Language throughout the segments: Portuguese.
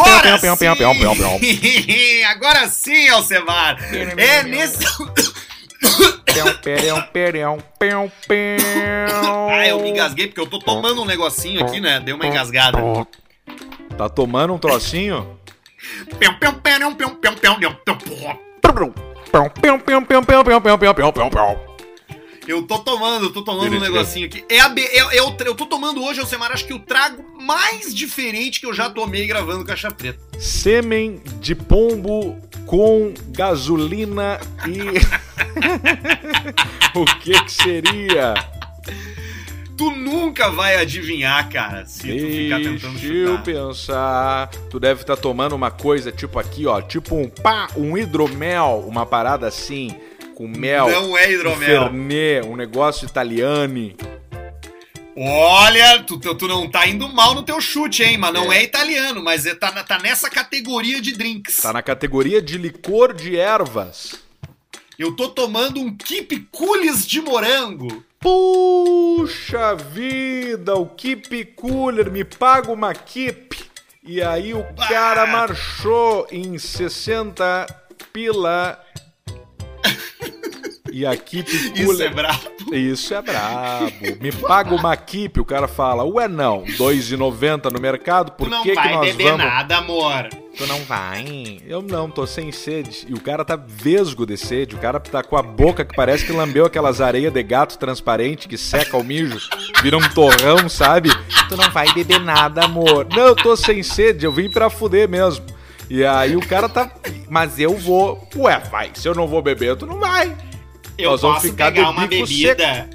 Agora sim! Agora sim, Alcemar! É nesse. ah, eu me engasguei porque eu tô tomando um negocinho aqui, né? Deu uma engasgada. Tá tomando um trocinho? Eu tô tomando, eu tô tomando um negocinho aqui. É a, é, é o, eu tô tomando hoje, Alcemar, acho que o trago mais diferente que eu já tomei gravando Caixa Preta. Sêmen de pombo com gasolina e. o que que seria? Tu nunca vai adivinhar, cara, se Deixa tu ficar tentando chutar. eu pensar. Tu deve estar tomando uma coisa tipo aqui, ó. Tipo um pá, um hidromel, uma parada assim, com mel. Não é Um hidromel. Fernet, um negócio italiano. Olha, tu, tu, não tá indo mal no teu chute, hein? Mas não é, italiano, mas é, tá, tá nessa categoria de drinks. Tá na categoria de licor de ervas. Eu tô tomando um Keep Coolies de morango. Puxa vida, o Keep Cooler me paga uma Keep. E aí o cara marchou em 60 pila. E a Keep Isso é brabo. Isso é brabo. Me paga uma Keep, o cara fala, ué não, 2,90 no mercado, por Tu não que, que vai nós beber vamos... nada, amor. Tu não vai? Eu não, tô sem sede. E o cara tá vesgo de sede. O cara tá com a boca que parece que lambeu aquelas areias de gato transparente que seca o mijo. Vira um torrão, sabe? Tu não vai beber nada, amor. Não, eu tô sem sede. Eu vim pra fuder mesmo. E aí o cara tá. Mas eu vou. Ué, vai. Se eu não vou beber, tu não vai. Eu Nós posso pegar uma bebida.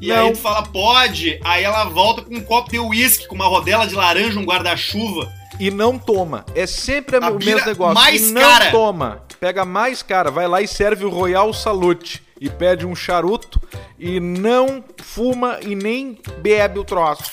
E Não. aí tu fala, pode. Aí ela volta com um copo de uísque, com uma rodela de laranja, um guarda-chuva. E não toma. É sempre A o mesmo negócio. mais e não cara. toma. Pega mais cara. Vai lá e serve o Royal Salute. E pede um charuto. E não fuma e nem bebe o troço.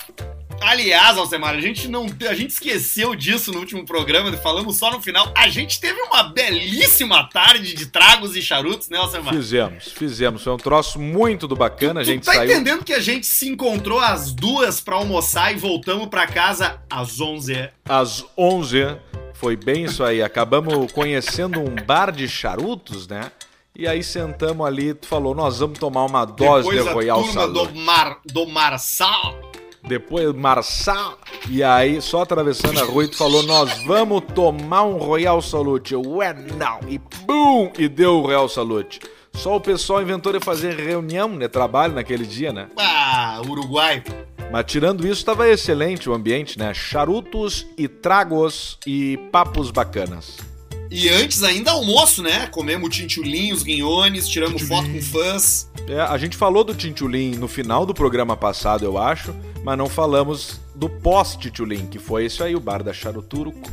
Aliás, Alcemar, a gente não. A gente esqueceu disso no último programa, falamos só no final. A gente teve uma belíssima tarde de tragos e charutos, né, Alcemar? Fizemos, fizemos. Foi um troço muito do bacana. A gente tu tá saiu. entendendo que a gente se encontrou às duas pra almoçar e voltamos pra casa às 11? às 11. Foi bem isso aí. Acabamos conhecendo um bar de charutos, né? E aí sentamos ali, tu falou, nós vamos tomar uma dose Depois de a Royal turma Salute. do, Mar, do Marçal. Depois Marçal. E aí, só atravessando a rua, e tu falou, nós vamos tomar um Royal Salute. Eu, ué, não. E bum! E deu o Royal Salute. Só o pessoal inventou de fazer reunião de trabalho naquele dia, né? Ah, Uruguai. Mas tirando isso, estava excelente o ambiente, né? Charutos e tragos e papos bacanas. E antes ainda almoço, né? Comemos tintulinhos, guinhones, tiramos foto com fãs. É, a gente falou do Tintulim no final do programa passado, eu acho, mas não falamos do pós-Tintulim, que foi isso aí, o bar da Charuturco.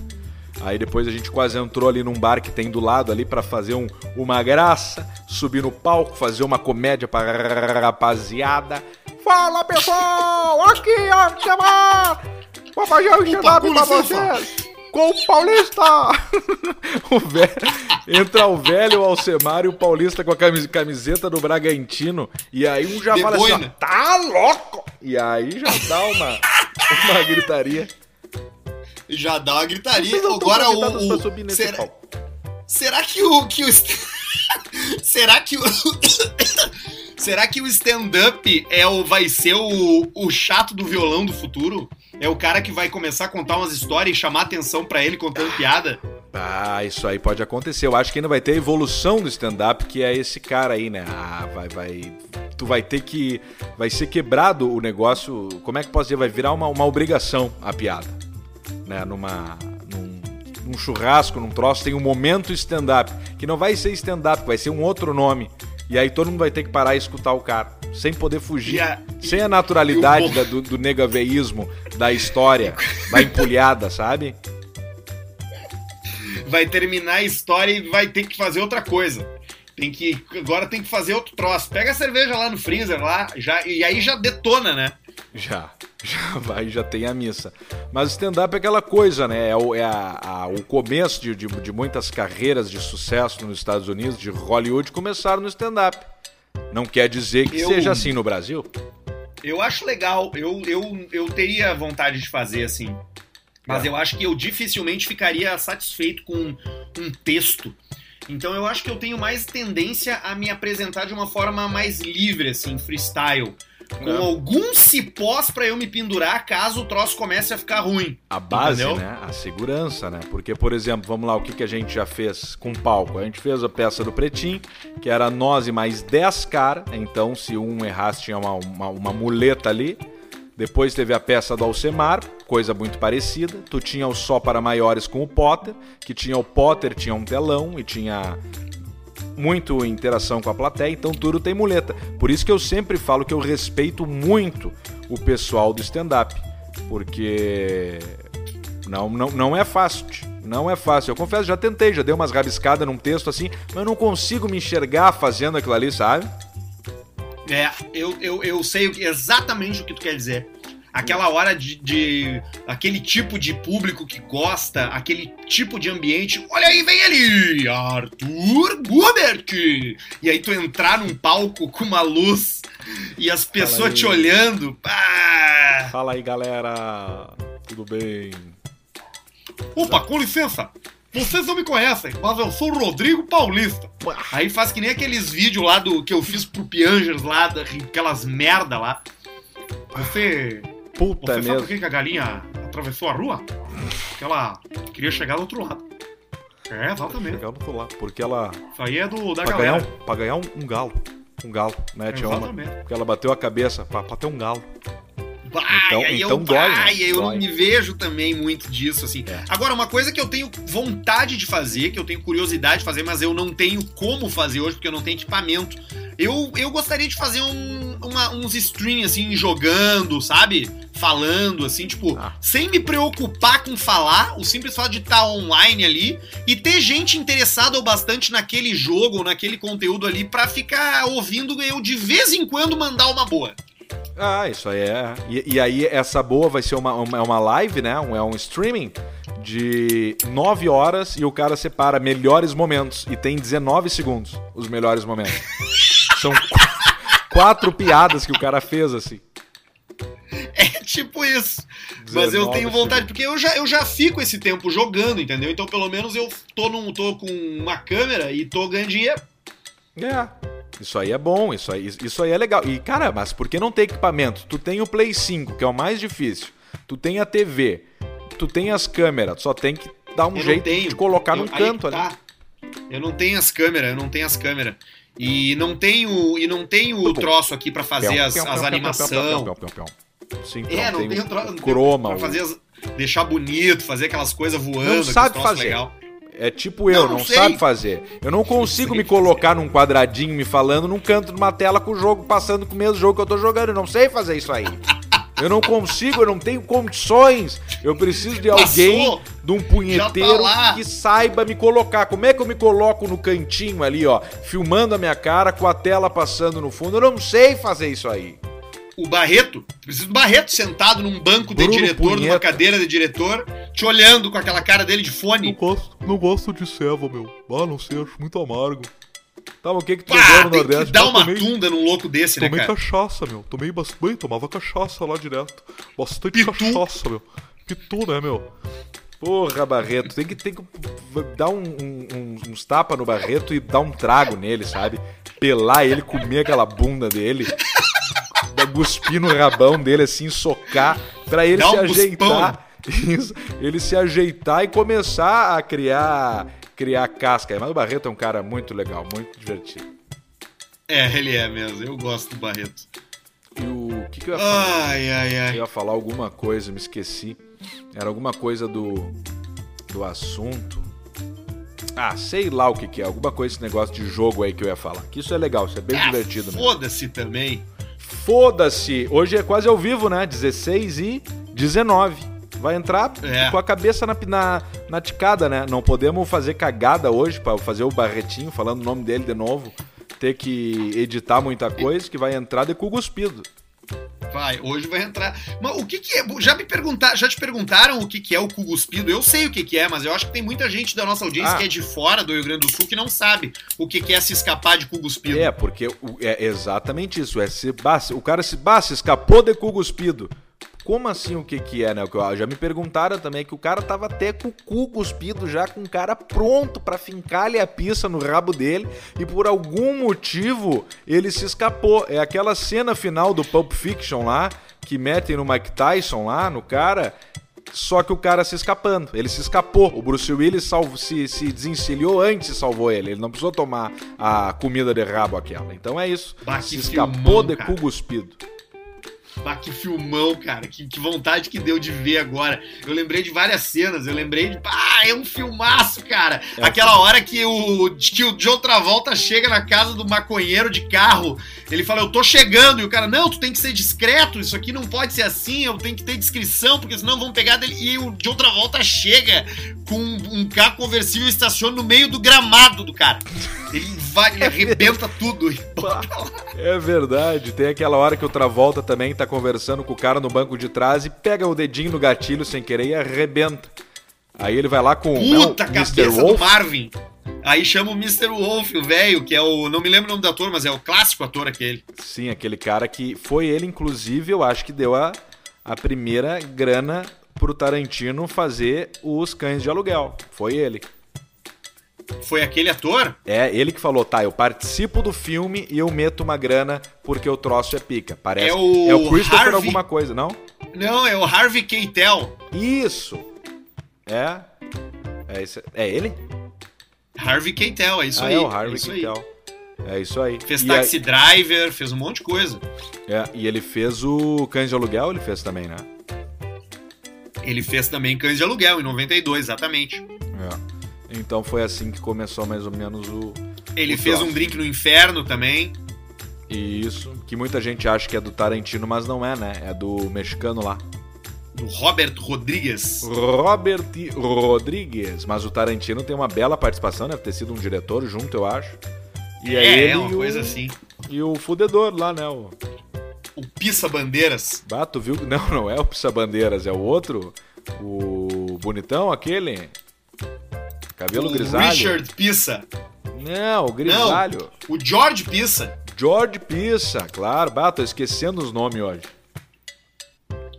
Aí depois a gente quase entrou ali num bar que tem do lado ali pra fazer um, uma graça, subir no palco, fazer uma comédia pra rapaziada. Fala pessoal, aqui o Chamar! Vou fazer um stand-up pra vocês! Com o Paulista! o velho, entra o velho, o Alcemar e o Paulista com a camis- camiseta do Bragantino. E aí um já De fala assim, ó, boina. tá louco! E aí já dá uma, uma gritaria. Já dá uma gritaria. Agora o. o- subir nesse será, será que o. Que o será que o. será que o stand-up é o, vai ser o, o chato do violão do futuro? É o cara que vai começar a contar umas histórias e chamar atenção pra ele contando piada? Ah, isso aí pode acontecer. Eu acho que ainda vai ter evolução do stand-up, que é esse cara aí, né? Ah, vai, vai. Tu vai ter que. Vai ser quebrado o negócio. Como é que posso dizer? Vai virar uma, uma obrigação a piada. Né? Numa. Num, num churrasco, num troço, tem um momento stand-up. Que não vai ser stand-up, vai ser um outro nome. E aí todo mundo vai ter que parar e escutar o cara. Sem poder fugir. A- sem a naturalidade o- da- do, do negaveísmo, da história, da empulhada, sabe? Vai terminar a história e vai ter que fazer outra coisa. Tem que. Agora tem que fazer outro troço. Pega a cerveja lá no freezer lá, já, e aí já detona, né? Já, já vai, já tem a missa. Mas stand-up é aquela coisa, né? É o, é a- a- o começo de, de, de muitas carreiras de sucesso nos Estados Unidos, de Hollywood, começaram no stand-up. Não quer dizer que Eu- seja assim no Brasil. Eu acho legal. Eu, eu, eu teria vontade de fazer assim. Mas É. eu acho que eu dificilmente ficaria satisfeito com um texto. Então eu acho que eu tenho mais tendência a me apresentar de uma forma mais livre, assim, freestyle. Com É. alguns cipós pra eu me pendurar caso o troço comece a ficar ruim. A base, Entendeu? né? A segurança, né? Porque, por exemplo, vamos lá, o que, que a gente já fez com palco? A gente fez a peça do Pretinho, que era nós e mais 10 caras. Então, se um errasse, tinha uma, uma, uma muleta ali. Depois teve a peça do Alcemar, coisa muito parecida. Tu tinha o Só para Maiores com o Potter, que tinha o Potter, tinha um telão e tinha muito interação com a plateia, então tudo tem muleta. Por isso que eu sempre falo que eu respeito muito o pessoal do stand-up, porque não, não, não é fácil. Não é fácil. Eu confesso, já tentei, já dei umas rabiscadas num texto assim, mas eu não consigo me enxergar fazendo aquilo ali, sabe? É, eu, eu, eu sei exatamente o que tu quer dizer. Aquela hora de, de- aquele tipo de público que gosta, aquele tipo de ambiente. Olha aí, vem ele! Arthur Gubert! E aí tu entrar num palco com uma luz e as pessoas te olhando. pá! Fala aí, galera. Tudo bem? Opa, com licença! Vocês não me conhecem, mas eu sou o Rodrigo Paulista. Aí faz que nem aqueles vídeos lá do que eu fiz pro Piangers lá, da- aquelas merda lá. Você Puta Você sabe mesmo. por que a galinha atravessou a rua? Porque ela queria chegar do outro lado. É, exatamente. Chegar no outro lado, porque ela. Isso aí é do, da Pra ganhar, galera. um, pra ganhar um, um galo. Um galo, né? Tinha uma. Exatamente. Porque ela bateu a cabeça pra, pra ter um galo. Vai, Então- aí então eu, dói, né? vai, eu não Dói. me vejo também muito disso, assim. É. Agora, uma coisa que eu tenho vontade de fazer, que eu tenho curiosidade de fazer, mas eu não tenho como fazer hoje, porque eu não tenho equipamento. Eu, eu gostaria de fazer um, uma- uns streams, assim, jogando, sabe? Falando, assim, tipo, Ah. sem me preocupar com falar, o simples fato de estar online ali e ter gente interessada o bastante naquele jogo ou naquele conteúdo ali pra ficar ouvindo eu de vez em quando mandar uma boa. Ah, isso aí é. E, e aí, essa boa vai ser uma, uma, é uma live, né? Um, é um streaming de 9 horas e o cara separa melhores momentos. E tem 19 segundos os melhores momentos. São qu- quatro piadas que o cara fez, assim. É tipo isso. Mas eu 19 tenho vontade, porque eu já, eu já fico esse tempo jogando, entendeu? Então pelo menos eu tô, num, tô com uma câmera e tô ganhando dinheiro. É. Isso aí é bom, isso aí, isso aí é legal. E, cara, mas por que não ter equipamento? Tu tem o Play 5, que é o mais difícil. Tu tem a TV. Tu tem as câmeras. Tu só tem que dar um Eu jeito tenho. de colocar Eu- num canto que ali. tá. Eu não tenho as câmeras, eu não tenho as câmeras. E não tenho, e não tenho o troço aqui pra fazer as, as animação. Sim, É, não tem o troço. croma. Pra fazer as- deixar bonito, fazer aquelas coisas voando. Não sabe fazer. legal. É tipo eu, Não, não, não sei. sabe fazer. Eu não consigo me colocar num quadradinho me falando num canto de uma tela com o jogo passando com o mesmo jogo que eu tô jogando. Eu não sei fazer isso aí. Eu não consigo, eu não tenho condições. Eu preciso de alguém, Passou. de um punheteiro Já tá que saiba me colocar. Como é que eu me coloco no cantinho ali, ó, filmando a minha cara com a tela passando no fundo? Eu não sei fazer isso aí. O Barreto, preciso do Barreto sentado num banco de Bruno diretor, numa Punheta. cadeira de diretor, te olhando com aquela cara dele de fone. gosto, não gosto de ceva, meu. Ah, não sei, acho muito amargo. Tá, mas o que que tu Pá, jogou no tem que dar uma tomei- tunda num louco desse, né, Tomei cara? cachaça, meu. Tomei bastante. Tomava cachaça lá direto. Bastante Pitu. cachaça, meu. Pitu, né, meu? Porra, Barreto, tem que, tem que dar um- um- uns tapas no Barreto e dar um trago nele, sabe? Pelar ele, comer aquela bunda dele, cuspir no rabão dele, assim, socar, pra ele Dá se um ajeitar. Isso, ele se ajeitar e começar a criar, criar casca. Mas o Barreto é um cara muito legal, muito divertido. É, ele é mesmo. Eu gosto do Barreto. E o que, que eu ia falar? Ai, ai, Eu ai. ia falar alguma coisa, me esqueci. Era alguma coisa do, do assunto. Ah, sei lá o que, que é. Alguma coisa esse negócio de jogo aí que eu ia falar. Que isso é legal, isso é bem Ah, divertido mesmo. Foda-se também. Foda-se! Hoje é quase ao vivo, né? 16 e 19. Vai entrar É. com a cabeça na, na, na ticada, né? Não podemos fazer cagada hoje pra fazer o Barretinho, falando o nome dele de novo. Ter que editar muita coisa, que vai entrar de cu cuspido. Vai, hoje vai entrar. Mas o que que é? Já me perguntar, já te perguntaram o que que é o cu cuspido? Eu sei o que que é, mas eu acho que tem muita gente da nossa audiência Ah. que é de fora do Rio Grande do Sul que não sabe o que que é se escapar de cu cuspido. É, porque é exatamente isso. É se, bah, o cara se, bah, se escapou de cu cuspido. Como assim o que que é, né? O que eu- Já me perguntaram também que o cara tava até com o cu cuspido já, com o cara pronto pra fincar-lhe a pizza no rabo dele e por algum motivo ele se escapou. É aquela cena final do Pulp Fiction lá, que metem no Mike Tyson lá, no cara, só que o cara se escapando. Ele se escapou. O Bruce Willis salvo- se, se desencilhou antes e salvou ele. Ele não precisou tomar a comida de rabo aquela. Então é isso. Bah, se escapou filmão, de cu cuspido. Bah, que filmão, cara. Que, que vontade que deu de ver agora. Eu lembrei de várias cenas. Eu lembrei de. Ah, é um filmaço, cara. É Aquela hora que o, que o John Travolta chega na casa do maconheiro de carro. Ele fala, eu tô chegando. E o cara, não, tu tem que ser discreto. Isso aqui não pode ser assim. Eu tenho que ter descrição, porque senão vão pegar dele. E o John Travolta chega com um carro conversível e estaciona no meio do gramado do cara. Ele vai, ele arrebenta tudo. É verdade. Tem aquela hora que o Travolta também tá conversando com o cara no banco de trás e pega o dedinho no gatilho sem querer e arrebenta. Aí ele vai lá com Puta não, cabeça do Marvin. Aí chama o Mr. Wolf, o velho, que é o. Não me lembro o nome do ator, mas é o clássico ator aquele. Sim, aquele cara que foi ele, inclusive, eu acho que deu a, a primeira grana pro Tarantino fazer os cães de aluguel. Foi ele. Foi aquele ator? É ele que falou, tá, eu participo do filme e eu meto uma grana porque o troço é pica. Parece É o é o Christopher Harvey- alguma coisa, não? Não, é o Harvey Keitel. Isso. É. É, esse, é ele? Harvey Keitel, é isso ah, aí. é o Harvey é isso aí. Keitel. É isso aí. Fez E Taxi Driver, fez um monte de coisa. aí- é, e ele fez o Cães de Aluguel, ele fez também, né? Ele fez também Cães de Aluguel, em 92, exatamente. É. Então foi assim que começou mais ou menos o. Ele o fez troço. um Drink no Inferno também. Isso. Que muita gente acha que é do Tarantino, mas não é, né? É do mexicano lá. Do Robert Rodrigues. Robert Rodrigues. Mas o Tarantino tem uma bela participação, deve ter sido um diretor junto, eu acho. E é, ele é uma e o- coisa assim. E o fudedor lá, né? O O Pissa Bandeiras. Bato, viu? Não, não é o Pissa Bandeiras, é o outro. O bonitão, aquele. Cabelo o grisalho. Richard Pissa. Não, o grisalho. O George Pissa. George Pissa, claro. Bato, tô esquecendo os nomes hoje.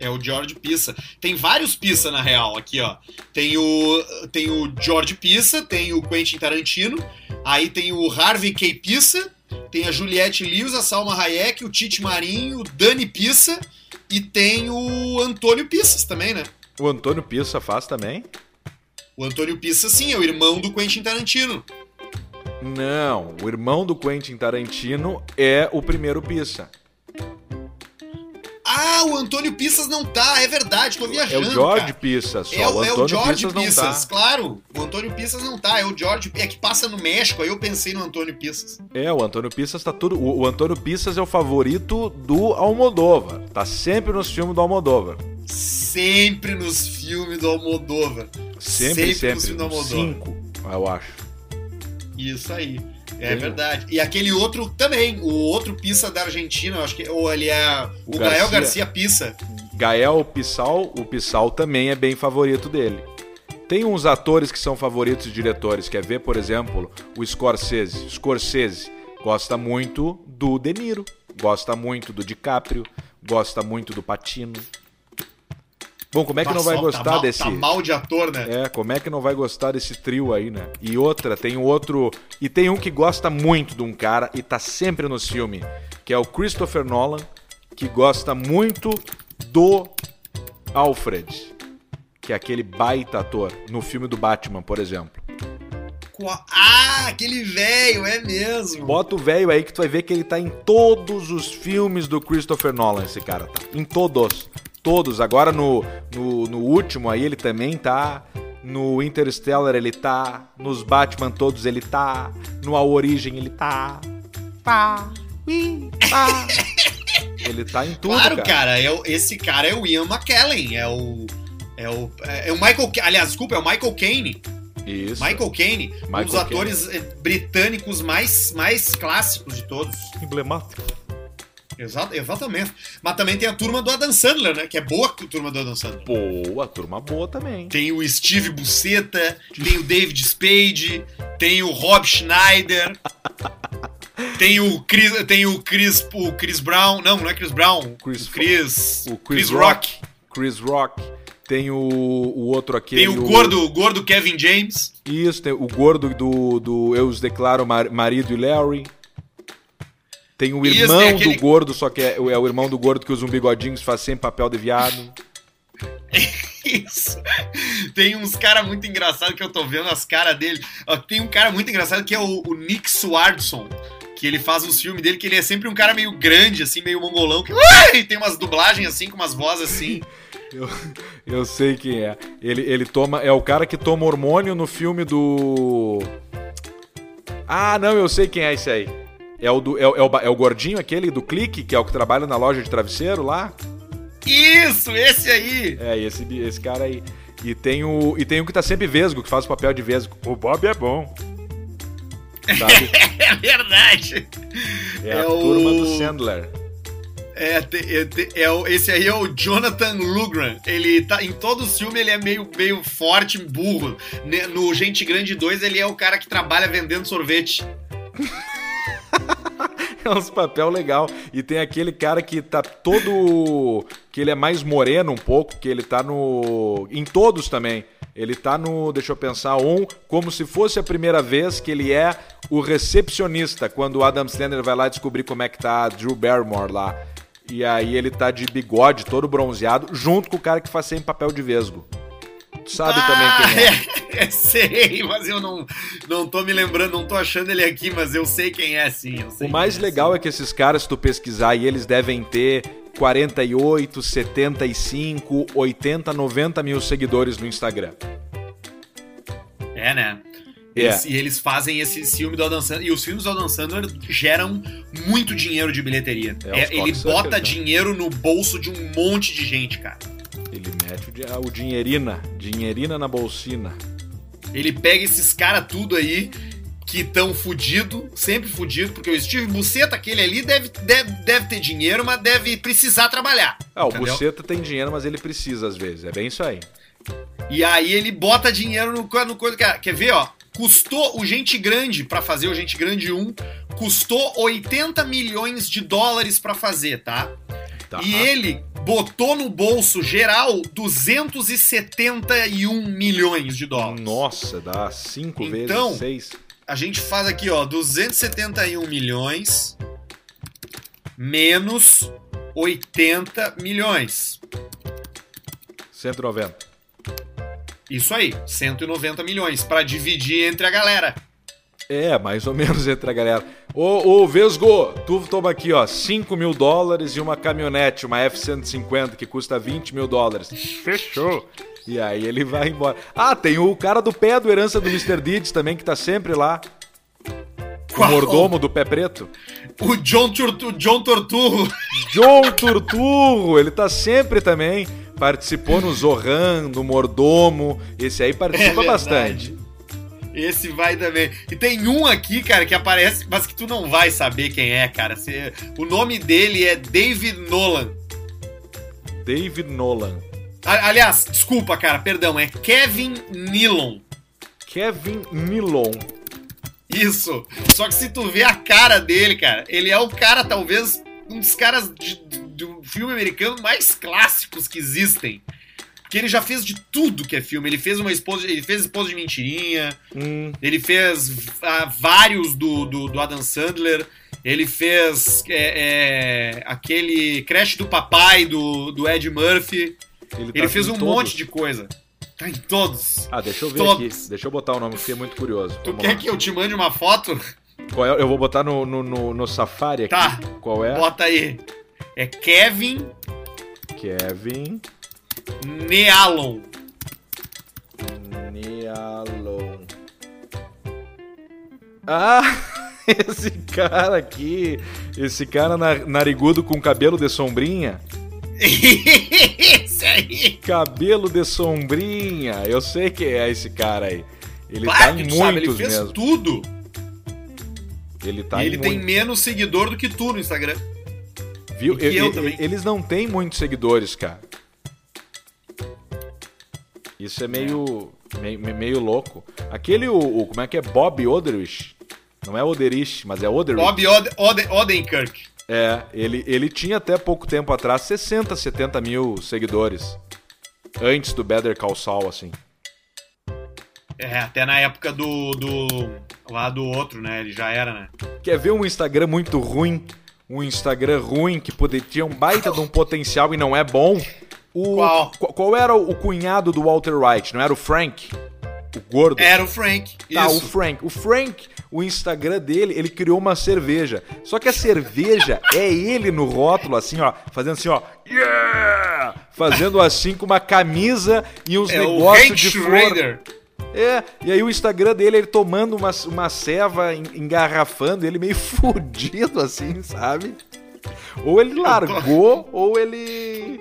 É o George Pissa. Tem vários Pissa na real aqui, ó. Tem o tem o George Pissa, tem o Quentin Tarantino, aí tem o Harvey K. Pissa, tem a Juliette Lewis, a Salma Hayek, o Tite Marinho, o Dani Pissa e tem o Antônio Pissas também, né? O Antônio Pissa faz também? O Antônio Pissa, sim, é o irmão do Quentin Tarantino. Não, o irmão do Quentin Tarantino é o primeiro Pissa. Ah, o Antônio Pissas não tá, é verdade, tô É viajando. o George cara. Pissa, só É, o é o George Pissas não Pissas, tá. claro. O Antônio Pissas não tá, é o George. É que passa no México, aí eu pensei no Antônio Pissas. É, o Antônio Pissas tá tudo. O, o Antônio Pissas é o favorito do Almodóvar. Tá sempre nos filmes do Almodóvar. Sempre nos filmes do Almodóvar. Sempre, sempre. Almodóvar. Cinco, eu acho. Isso aí. É verdade. E aquele outro também, o outro Pissa da Argentina, eu acho que. Ou ele é. O, O Gael Garcia. Garcia Pissa. Gael Pissal, o Pissal também é bem favorito dele. Tem uns atores que são favoritos de diretores. Quer ver, por exemplo, o Scorsese. Scorsese gosta muito do De Niro, gosta muito do DiCaprio, gosta muito do Patino. Bom, como é que não vai Nossa, gostar tá mal, desse. Tá mal de ator, né? É, como é que não vai gostar desse trio aí, né? E outra, tem outro. E tem um que gosta muito de um cara e tá sempre nos filmes, que é o Christopher Nolan, que gosta muito do Alfred, que é aquele baita ator no filme do Batman, por exemplo. Ah, aquele velho, é mesmo. Bota o velho aí que tu vai ver que ele tá em todos os filmes do Christopher Nolan, esse cara tá. Em todos. Todos. Agora no, no, no último aí ele também tá. No Interstellar ele tá. Nos Batman todos ele tá. No A Origem ele tá. Tá. Ui, tá. ele tá em tudo, claro, cara. cara, é o- esse cara é o Ian McKellen, é o. É o, é o Michael. Aliás, desculpa, é o Michael Caine. Isso. Michael Caine, um dos atores eh, britânicos mais, mais clássicos de todos. Emblemático. Exato, exatamente. Mas também tem a turma do Adam Sandler, né? Que é boa a turma do Adam Sandler. Boa, turma boa também. Tem o Steve Buscetta, tem o David Spade, tem o Rob Schneider, tem o Chris, tem o Chris, o Chris Brown, não, não é Chris Brown, Chris o Chris, o Chris, Chris Rock. Chris Rock. Tem o, o outro aquele. Tem o gordo, o gordo Kevin James. Isso, tem o gordo do, do Eu os declaro mar- marido e Larry. Tem o Isso, irmão tem aquele- do gordo, só que é, é o irmão do gordo que usa um bigodinho e faz sempre papel de viado. Isso. Tem uns caras muito engraçados que eu tô vendo as caras dele. Tem um cara muito engraçado que é o, o Nick Swardson. Que ele faz uns filmes dele, que ele é sempre um cara meio grande, assim, meio mongolão. Que Uai! tem umas dublagens assim, com umas vozes assim. Eu, eu sei quem é. Ele, ele toma. É o cara que toma hormônio no filme do. Ah, não, eu sei quem é esse aí. É o, do, é, o- é o, é o gordinho aquele do clique, que é o que trabalha na loja de travesseiro lá. Isso, esse aí! É, esse, esse cara aí. E tem o. E tem o que tá sempre vesgo, que faz o papel de vesgo. O Bob é bom. Sabe? É verdade! É a É o- turma do Sandler. É, é, é esse aí é o Jonathan Lugran. Ele tá em todo o filme, ele é meio, meio forte, burro. No Gente Grande 2, ele é o cara que trabalha vendendo sorvete. É uns papel legal. E tem aquele cara que tá todo. que ele é mais moreno um pouco, que ele tá no. Em todos também. Ele tá no. Deixa eu pensar, um, como se fosse a primeira vez que ele é o recepcionista, quando o Adam Sandler vai lá descobrir como é que tá a Drew Barrymore lá. E aí ele tá de bigode, todo bronzeado, junto com o cara que faz sempre papel de vesgo. Tu sabe também quem é. é. é, sei, mas eu não, não tô me lembrando, não tô achando ele aqui, mas eu sei quem é sim. O mais é, legal sim. é que esses caras, se tu pesquisar, e eles devem ter 48, 75, 80, 90 mil seguidores no Instagram. É, né? É. Eles- E eles fazem esse filme do Adam Sandler. E os filmes do Adam Sandler geram muito dinheiro de bilheteria. É, É, ele bota né? dinheiro no bolso de um monte de gente, cara. Mete o, o dinheirina, dinheirina na bolsina. Ele pega esses caras tudo aí que estão fudido, sempre fudido, porque o Steve Buceta, aquele ali, deve, deve, deve ter dinheiro, mas deve precisar trabalhar. Ah, o entendeu? Buceta tem dinheiro, mas ele precisa às vezes. É bem isso aí. E aí ele bota dinheiro no, no coisa. Quer, quer ver, ó? Custou o Gente Grande pra fazer o Gente Grande 1, custou 80 milhões de dólares pra fazer, tá? Tá. E ele botou no bolso geral 271 milhões de dólares. Nossa, dá 5 Então- vezes 6. A gente faz aqui, ó, 271 milhões menos 80 milhões. 190. Isso aí, 190 milhões pra dividir entre a galera. É, mais ou menos entre a galera. Ô, ô, Vesgo, tu toma aqui, ó, 5 mil dólares e uma caminhonete, uma F-150, que custa 20 mil dólares. Fechou. E aí ele vai embora. Ah, tem o cara do pé do Herança do Mr. Deeds também, que tá sempre lá. O mordomo do pé preto. O John, Turtu, John Torturro. John Turturro, ele tá sempre também. Participou no Zohan, no Mordomo. Esse aí participa É bastante. Esse vai também. E tem um aqui, cara, que aparece, mas que tu não vai saber quem é, cara. O nome dele é David Nolan. David Nolan. Aliás, desculpa, cara, perdão, é Kevin Nealon. Kevin Nilon. Isso. Só que se tu vê a cara dele, cara, ele é o cara, talvez, um dos caras de- de- do filme americano mais clássicos que existem. Que ele já fez de tudo que é filme. Ele fez uma esposa. Ele fez esposa de mentirinha. Hum, Ele fez ah, vários do, do, do Adam Sandler. Ele fez é, é, aquele Crash do Papai do, do Ed Murphy. ele, Ele tá fez em um todos. monte de coisa. Tá em todos. Ah, deixa eu ver Todos. aqui. Deixa eu botar o nome, fiquei muito curioso. Tu Vamos quer lá. que eu te mande uma foto? Qual é? Eu vou botar no, no, no, no Safari aqui. Tá. Qual é? Bota aí. É Kevin Kevin Nealon. Nealon. Ah, esse cara aqui. Esse cara na- narigudo com cabelo de sombrinha. Esse aí. Cabelo de sombrinha. Eu sei que é esse cara aí. Ele tá em tu sabe, ele muitos fez mesmo. tudo. Ele tá e ele tem muitos. menos seguidor do que tu no Instagram. Viu? e eu E- e- também. Eles não têm muitos seguidores, cara. Isso é meio, meio, meio louco. Aquele, o, o- como é que é? Bob Oderich. Não é Oderich, mas é Oderich. Bob Od Od Odenkirk. É, ele, ele tinha até pouco tempo atrás 60, 70 mil seguidores. Antes do Better Call Saul, assim. É, até na época do, do. lá do outro, né? Ele já era, né? Quer ver um Instagram muito ruim? Um Instagram ruim que poderia ter um baita de um potencial e não é bom? O, Qual? qu- Qual era o cunhado do Walter White? Não era o Frank? O gordo? Era o Frank. Tá, o Isso. Frank. O Frank, o Instagram dele, ele criou uma cerveja. Só que a cerveja é ele no rótulo, assim, ó, fazendo assim, ó. Yeah! Fazendo assim com uma camisa e uns É o negócios de flor. É, e aí o Instagram dele, ele tomando uma, uma ceva, en- engarrafando, ele meio fudido, assim, sabe? Ou ele largou, ou ele.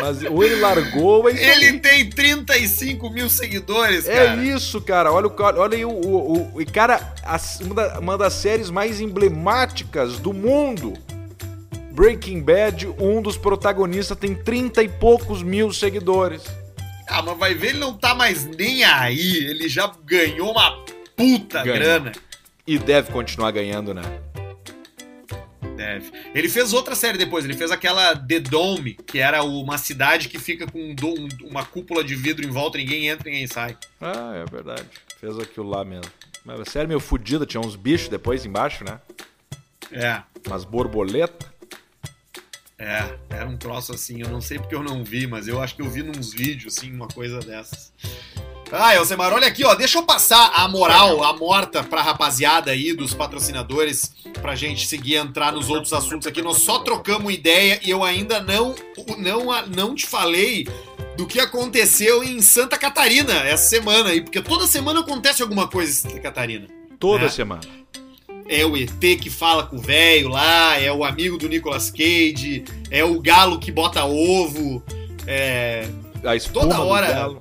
Mas ou ele largou, ou é isso Ele aí. tem 35 mil seguidores, É cara. isso, cara. Olha, o, olha aí o, o, o- e, cara, uma, da- uma das séries mais emblemáticas do mundo. Breaking Bad, um dos protagonistas tem 30 e poucos mil seguidores. Ah, mas vai ver, ele não tá mais nem aí. Ele já ganhou uma puta Ganhou. grana. E deve continuar ganhando, né? Deve. Ele fez outra série depois, ele fez aquela The Dome, que era uma cidade que fica com um do- um- uma cúpula de vidro em volta, ninguém entra, ninguém sai. Ah, é verdade. Fez aquilo lá mesmo. Mas a série meio fodida, tinha uns bichos depois embaixo, né? É, Umas borboletas. é, era um troço assim, eu não sei porque eu não vi, mas eu acho que eu vi nos vídeos, assim, uma coisa dessas. Ah, Elcemar, olha aqui, ó, deixa eu passar a moral, a morta pra rapaziada aí dos patrocinadores, pra gente seguir entrar nos outros assuntos aqui. Nós só trocamos ideia e eu ainda não, não, não te falei do que aconteceu em Santa Catarina essa semana aí, porque toda semana acontece alguma coisa em Santa Catarina. Toda É. semana. É o ET que fala com o velho lá, é o amigo do Nicolas Cage, é o galo que bota ovo, é. A Toda hora- do galo.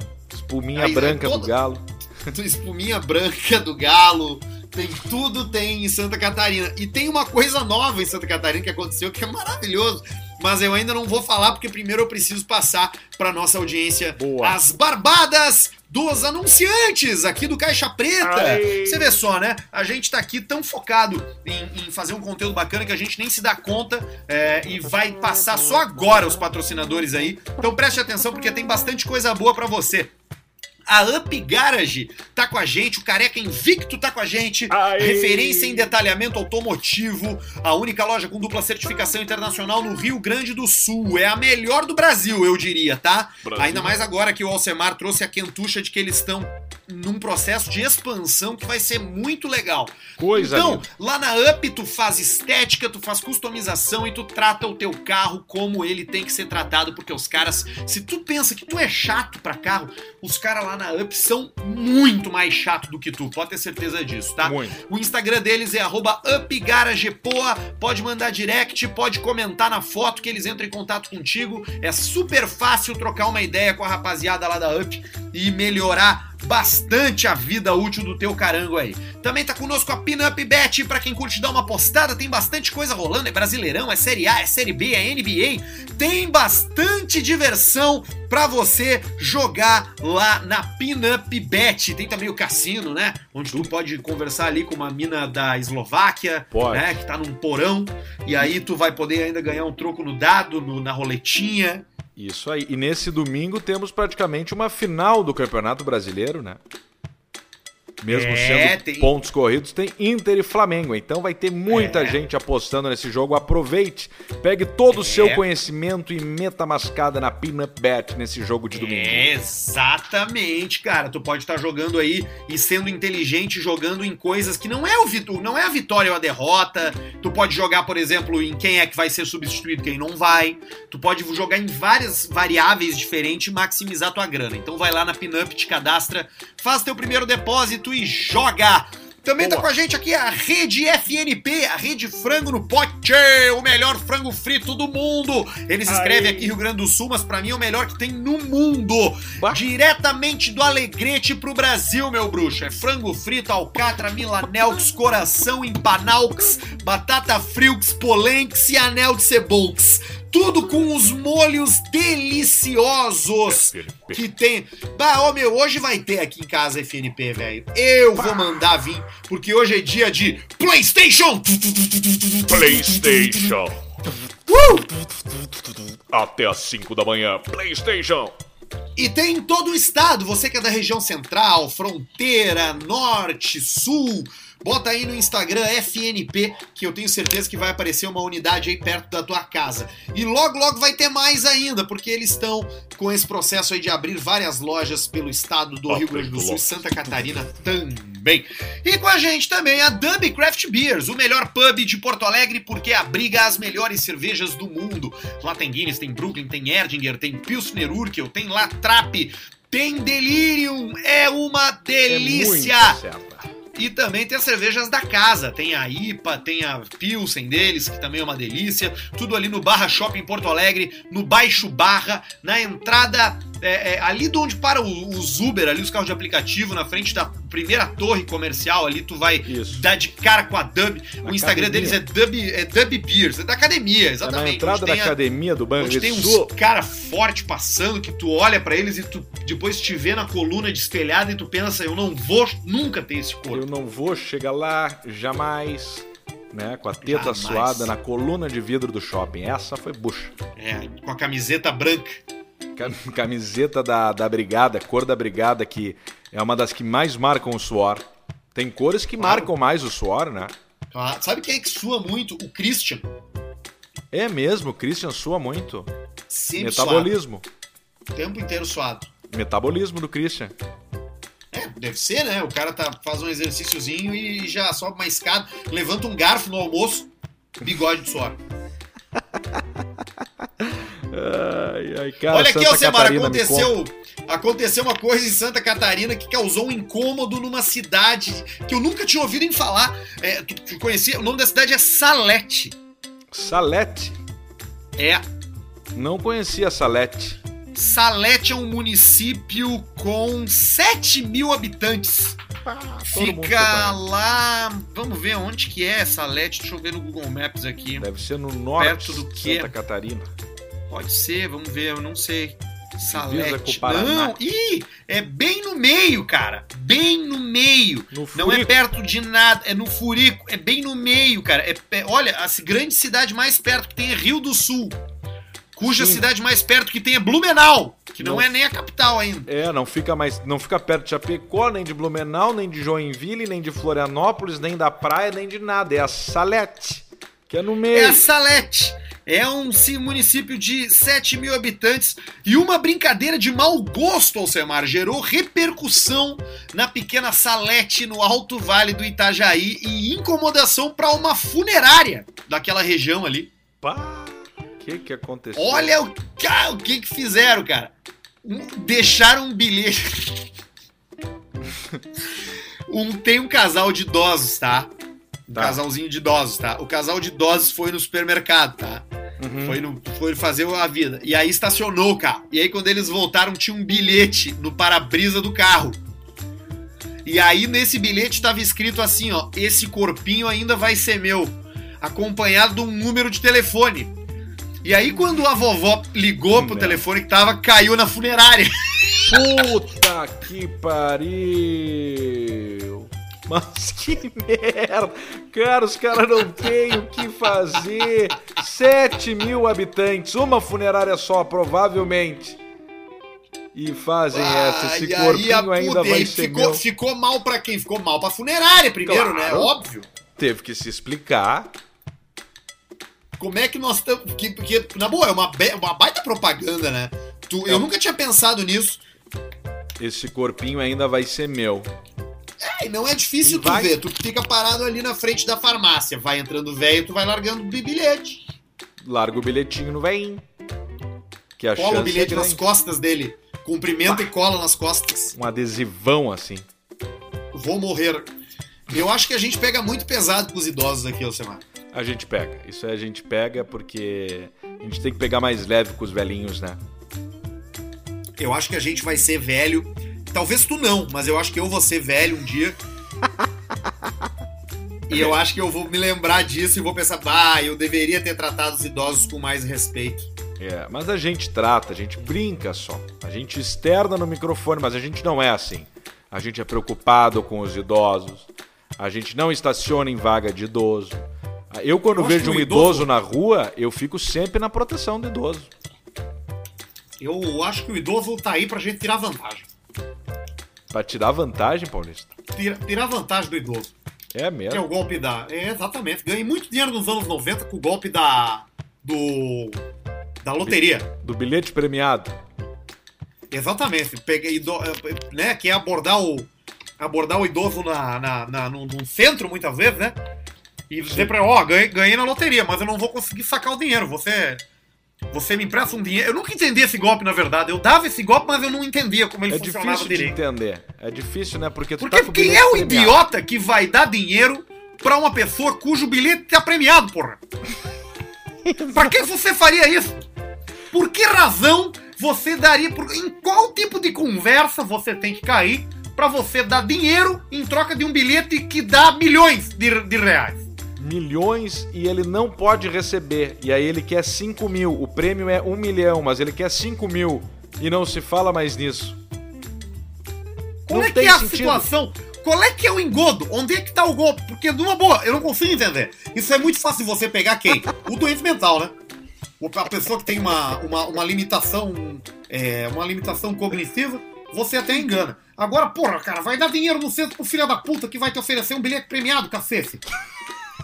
Espuminha Aí, branca toda- do galo. espuminha branca do galo, tem tudo tem em Santa Catarina. E tem uma coisa nova em Santa Catarina que aconteceu que é maravilhoso. Mas eu ainda não vou falar porque primeiro eu preciso passar para nossa audiência Boa. as barbadas dos anunciantes aqui do Caixa Preta. Você vê só, né? A gente tá aqui tão focado em, em fazer um conteúdo bacana que a gente nem se dá conta é, e vai passar só agora os patrocinadores aí. Então preste atenção porque tem bastante coisa boa para você. A Up Garage tá com a gente, o Careca Invicto tá com a gente, Aê! referência em detalhamento automotivo, a única loja com dupla certificação internacional no Rio Grande do Sul. É a melhor do Brasil, eu diria, tá? Brasil. Ainda mais agora que o Alcemar trouxe a quentucha de que eles estão num processo de expansão que vai ser muito legal. Coisa então, linda. lá na Up tu faz estética, tu faz customização e tu trata o teu carro como ele tem que ser tratado, porque os caras, se tu pensa que tu é chato pra carro, os caras lá na Up são muito mais chato do que tu, pode ter certeza disso, tá? Muito. O Instagram deles é upgaragepoa. Pode mandar direct, pode comentar na foto que eles entram em contato contigo. É super fácil trocar uma ideia com a rapaziada lá da Up e melhorar bastante a vida útil do teu carango aí. Também tá conosco a Pinup Bet, pra quem curte dar uma postada, tem bastante coisa rolando, é Brasileirão, é Série A, é Série B, é NBA, tem bastante diversão pra você jogar lá na Pinup Bet. Tem também o cassino, né? Onde tu pode conversar ali com uma mina da Eslováquia, Pode. né? Que tá num porão, e aí tu vai poder ainda ganhar um troco no dado, no- na roletinha. Isso aí. E nesse domingo temos praticamente uma final do Campeonato Brasileiro, né? Mesmo É, sendo tem- pontos corridos, tem Inter e Flamengo. Então vai ter muita É. gente apostando nesse jogo. Aproveite, pegue todo o seu É. conhecimento e meta mascada na Pinup Bet nesse jogo de domingo. Exatamente, cara. Tu pode estar jogando aí e sendo inteligente jogando em coisas que não é o vitu- não é a vitória ou a derrota. Tu pode jogar, por exemplo, em quem é que vai ser substituído, quem não vai. Tu pode jogar em várias variáveis diferentes e maximizar tua grana. Então vai lá na Pinup, te cadastra, faz teu primeiro depósito e joga. Também tá Boa. com a gente aqui a Rede FNP, a Rede Frango no Pote, o melhor frango frito do mundo. Eles escrevem aqui Rio Grande do Sul, mas pra mim é o melhor que tem no mundo. Bah. Diretamente do Alegrete pro Brasil, meu bruxo. É frango frito, alcatra, milanelx, coração, empanaux, batata friux, polenx e anel de cebolx. Tudo com os molhos deliciosos FNP. que tem. Bah, ô meu, hoje vai ter aqui em casa FNP, velho. Eu vou mandar vir, porque hoje é dia de PlayStation! PlayStation. Até às 5 da manhã. PlayStation. E tem em todo o estado, você que é da região central, fronteira, norte, sul. Bota aí no Instagram FNP, que eu tenho certeza que vai aparecer uma unidade aí perto da tua casa. E logo, logo vai ter mais ainda, porque eles estão com esse processo aí de abrir várias lojas pelo estado do Rio Grande do Sul e Santa Catarina também. E com a gente também a Dub Craft Beers, o melhor pub de Porto Alegre, porque abriga as melhores cervejas do mundo. Lá tem Guinness, tem Brooklyn, tem Erdinger, tem Pilsner Urquell, tem Latrap, tem Delirium. É uma delícia! É muito certa. E também tem as cervejas da casa. Tem a IPA, tem a Pilsen deles, que também é uma delícia. Tudo ali no Barra Shopping Porto Alegre, no Baixo Barra, na entrada. É, é, ali de onde para o- os Uber, ali os carros de aplicativo, na frente da primeira torre comercial, ali tu vai Isso. dar de cara com a Dub. O Instagram academia. deles é Dub, é Dub Beers, é da academia, É na exatamente. entrada da a- academia do Onde tem uns cara forte passando que tu olha pra eles e tu depois te vê na coluna de espelhada e tu pensa, eu não vou nunca ter esse corpo. Eu não vou chegar lá jamais, né? Com a teta Jamais. suada na coluna de vidro do shopping. Essa foi bucha. É, com a camiseta branca. Ca- Camiseta da, da brigada, cor da brigada, que é uma das que mais marcam o suor. Tem cores que Claro. marcam mais o suor, né? Ah, Sabe quem é que sua muito? O Christian. É mesmo, o Christian sua muito. Sempre Metabolismo. suado. O tempo inteiro suado. Metabolismo do Christian. É, deve ser, né? O cara tá, faz um exercíciozinho e já sobe uma escada, levanta um garfo no almoço, bigode de suor. Ai, ai, cara, Olha aqui, Alcemar, aconteceu, aconteceu uma coisa em Santa Catarina que causou um incômodo numa cidade que eu nunca tinha ouvido em falar. É, tu, tu conhecia? O nome da cidade é Salete. Salete. É, Não conhecia Salete. Salete é um município com 7 mil habitantes. mundo Fica lá. Vamos ver onde que é Salete. Deixa eu ver no Google Maps aqui. Deve ser no norte Perto do de? Santa Catarina. Pode ser, vamos ver, eu não sei. Salete. Não, ih, é bem no meio, cara. Bem no meio. No Não é perto de nada, é no Furico, é bem no meio, cara. É, é- olha, a grande cidade mais perto que tem é Rio do Sul. Cuja Sim. cidade mais perto que tem é Blumenau, que não, Não. é nem a capital ainda. É, não fica mais, não fica perto de Chapecó, nem de Blumenau, nem de Joinville, nem de Florianópolis, nem da praia, nem de nada. É a Salete, que é no meio. É a Salete. É um sim, município de 7 mil habitantes e uma brincadeira de mau gosto, Alcemar, gerou repercussão na pequena Salete, no Alto Vale do Itajaí e incomodação para uma funerária daquela região ali. Pá, o que que aconteceu? Olha o, ca- o que que fizeram, cara. Deixaram um bilhete. um, tem um casal de idosos, tá? Tá. casalzinho de idosos, tá? O casal de idosos foi no supermercado, tá? Uhum. Foi, no, foi fazer a vida. E aí estacionou o carro. E aí, quando eles voltaram, tinha um bilhete no para-brisa do carro. E aí, nesse bilhete, estava escrito assim: ó, esse corpinho ainda vai ser meu. Acompanhado de um número de telefone. E aí, quando a vovó ligou pro Não. telefone que tava, caiu na funerária. Puta que pariu! Mas que merda! Cara, os caras não têm o que fazer! 7 mil habitantes, uma funerária só, provavelmente. E fazem essa. Esse aí, corpinho a ainda puta, vai aí ser ficou, meu. ficou mal pra quem? Ficou mal pra funerária primeiro, né? Claro. Óbvio. Teve que se explicar. Como é que nós estamos. Porque, porque, na boa, é uma, uma baita propaganda, né? Tu- eu É. nunca tinha pensado nisso. Esse corpinho ainda vai ser meu. É, e não é difícil E tu vai- ver. Tu fica parado ali na frente da farmácia. Vai entrando velho, tu vai largando bi- bilhete. Larga o bilhetinho no veinho. Que a Cola o chance bilhete é nas costas dele. Cumprimenta e cola nas costas. Um adesivão assim. Vou morrer. Eu acho que a gente pega muito pesado com os idosos aqui, Alcemar. A gente pega. Isso aí a gente pega porque a gente tem que pegar mais leve com os velhinhos, né? Eu acho que a gente vai ser velho. Talvez tu não, mas eu acho que eu vou ser velho um dia. E eu acho que eu vou me lembrar disso e vou pensar, ah, eu deveria ter tratado os idosos com mais respeito. É, mas a gente trata, a gente brinca só. A gente externa no microfone, mas a gente não é assim. A gente é preocupado com os idosos. A gente não estaciona em vaga de idoso. Eu, quando Eu vejo um idoso idoso- na rua, eu fico sempre na proteção do idoso. Eu acho que o idoso tá aí pra gente tirar vantagem. Pra tirar vantagem, Paulista. Tira- tirar vantagem do idoso. É Que é mesmo. o golpe da. É, exatamente. Ganhei muito dinheiro nos anos 90 com o golpe da. do. da loteria. Do bilhete premiado. Exatamente. Peguei, ido- né, que é abordar o. abordar o idoso na, na, na, num, num centro, muitas vezes, né? E dizer pra ele, ó, ganhei, ganhei na loteria, mas eu não vou conseguir sacar o dinheiro. Você. Você me empresta um dinheiro. Eu nunca entendi esse golpe, na verdade. Eu dava esse golpe, mas eu não entendia como ele É funcionava difícil de direito. entender. É difícil, né? Porque tu Porque tá quem é o premiado. idiota que vai dar dinheiro pra uma pessoa cujo bilhete tá premiado, porra? pra que você faria isso? Por que razão você daria. Por, em qual tipo de conversa você tem que cair pra você dar dinheiro em troca de um bilhete que dá milhões de, de reais? Milhões e ele não pode receber. E aí ele quer 5 mil. O prêmio é 1 milhão, mas ele quer 5 mil. E não se fala mais nisso. Qual Não é que é a sentido. situação? Qual é que é o engodo? Onde é que tá o golpe? Porque, de uma boa, eu não consigo entender. Isso é muito fácil você pegar quem? O doente mental, né? A pessoa que tem uma, uma, uma limitação. é, uma limitação cognitiva, você até engana. Agora, porra, cara, vai dar dinheiro no centro pro filho da puta que vai te oferecer um bilhete premiado, cacete.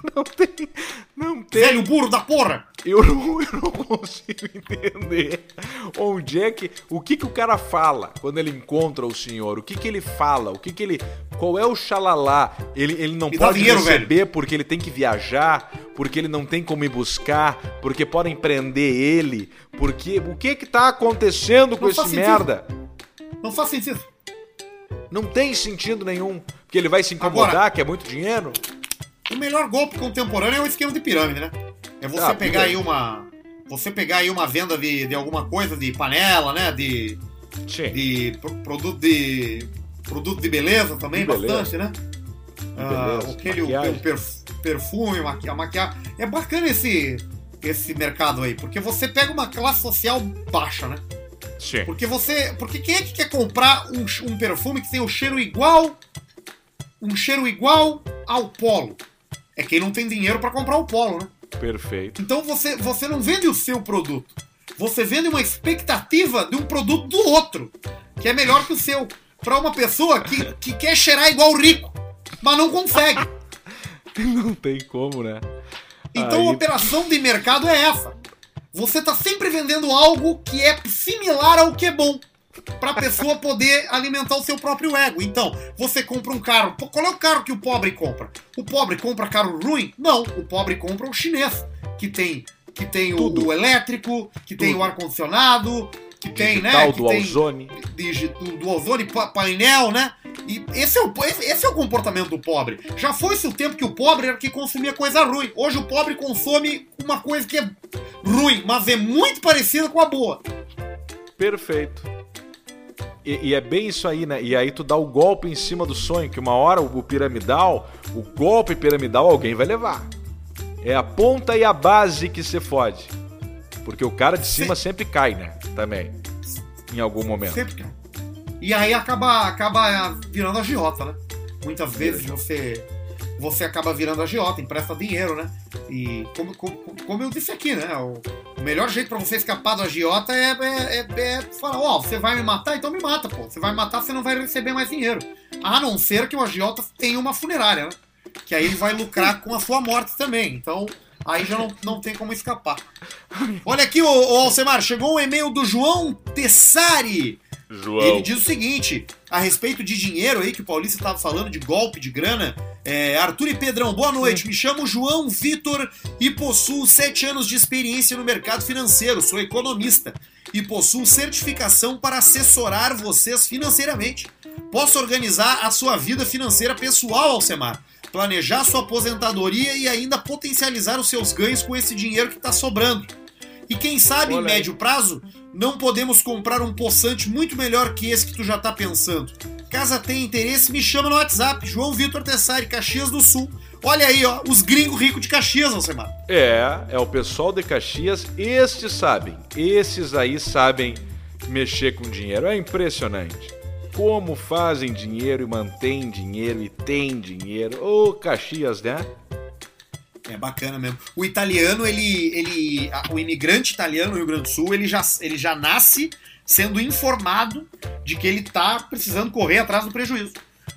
Não tem. Não tem. Velho burro da porra. Eu não, eu não consigo entender onde é que. O que que o cara fala quando ele encontra o senhor? O que que ele fala? O que que ele. Qual é o xalalá? Ele, ele não Me pode dinheiro, receber porque ele tem que viajar, porque ele não tem como ir buscar, porque podem prender ele, porque. O que que tá acontecendo com Não esse faz sentido. merda? Não faz sentido. Não tem sentido nenhum. Porque ele vai se incomodar, Agora- que é muito dinheiro. O melhor golpe contemporâneo é o esquema de pirâmide, né? É você Ah, pegar aí uma. Você pegar aí uma venda de, de alguma coisa, de panela, né? De. Sim. de pro- produto de produto de beleza também, De beleza. bastante, né? Ah, aquele o, perfume, maqui, a maquiagem. É bacana esse esse mercado aí, porque você pega uma classe social baixa, né? Sim. Porque você, porque quem é que quer comprar um, um perfume que tem o cheiro igual um cheiro igual ao polo? É quem não tem dinheiro para comprar o polo, né? Perfeito. Então você, você não vende o seu produto. Você vende uma expectativa de um produto do outro, que é melhor que o seu. Pra uma pessoa que, que quer cheirar igual o rico, mas não consegue. Não tem como, né? Então Aí- a operação de mercado é essa. Você tá sempre vendendo algo que é similar ao que é bom. Pra pessoa poder alimentar o seu próprio ego. Então, você compra um carro. Qual é o carro que o pobre compra? O pobre compra carro ruim? Não, o pobre compra o chinês, que tem que tem o, Tudo. o elétrico, que tem Tudo. o do que tem, né? Que do tem ozone. digi- do, do ozone, pa- painel, né? E esse é, o, esse é o comportamento do pobre. Já foi-se o tempo que o pobre era que consumia coisa ruim. Hoje o pobre consome uma coisa que é ruim, mas é muito parecida com a boa. Perfeito. E, e é bem isso aí, né? E aí tu dá o golpe em cima do sonho, que uma hora o, o piramidal, o golpe piramidal, alguém vai levar. É a ponta e a base que se fode. Porque o cara de cima sempre cai, né? Também. Em algum momento. Sempre. cara. E aí acaba, acaba virando agiota, né? Muitas vezes você você acaba virando agiota, empresta dinheiro, né? E como, como, como eu disse aqui, né? O, melhor jeito pra você escapar do agiota é, é, é, é falar, ó, você vai me matar, então me mata, pô. Você vai me matar, você não vai receber mais dinheiro. A não ser que o agiota tenha uma funerária, né? Que aí ele vai lucrar com a sua morte também. Então, aí já não, não tem como escapar. Olha aqui, ô, ô Alcemar, chegou um e-mail do João Tessari. João. Ele diz o seguinte, a respeito de dinheiro aí, que o Paulista estava falando, de golpe, de grana. É, Arthur e Pedrão, boa noite. Me chamo João Vitor e possuo sete anos de experiência no mercado financeiro. Sou economista e possuo certificação para assessorar vocês financeiramente. Posso organizar a sua vida financeira pessoal, Alcemar. Planejar sua aposentadoria e ainda potencializar os seus ganhos com esse dinheiro que está sobrando. E quem sabe, em Olha aí. médio prazo, não podemos comprar um poçante muito melhor que esse que tu já tá pensando. Caso tenha interesse, me chama no WhatsApp, João Vitor Tessari, Caxias do Sul. Olha aí, ó, os gringos ricos de Caxias, Alcemar. É, é o pessoal de Caxias, estes sabem. Esses aí sabem mexer com dinheiro. É impressionante. Como fazem dinheiro e mantêm dinheiro e têm dinheiro. Ô, Caxias, né? É bacana mesmo. O italiano, ele. ele a- o imigrante italiano no Rio Grande do Sul, ele já, ele já nasce sendo informado de que ele tá precisando correr atrás do prejuízo.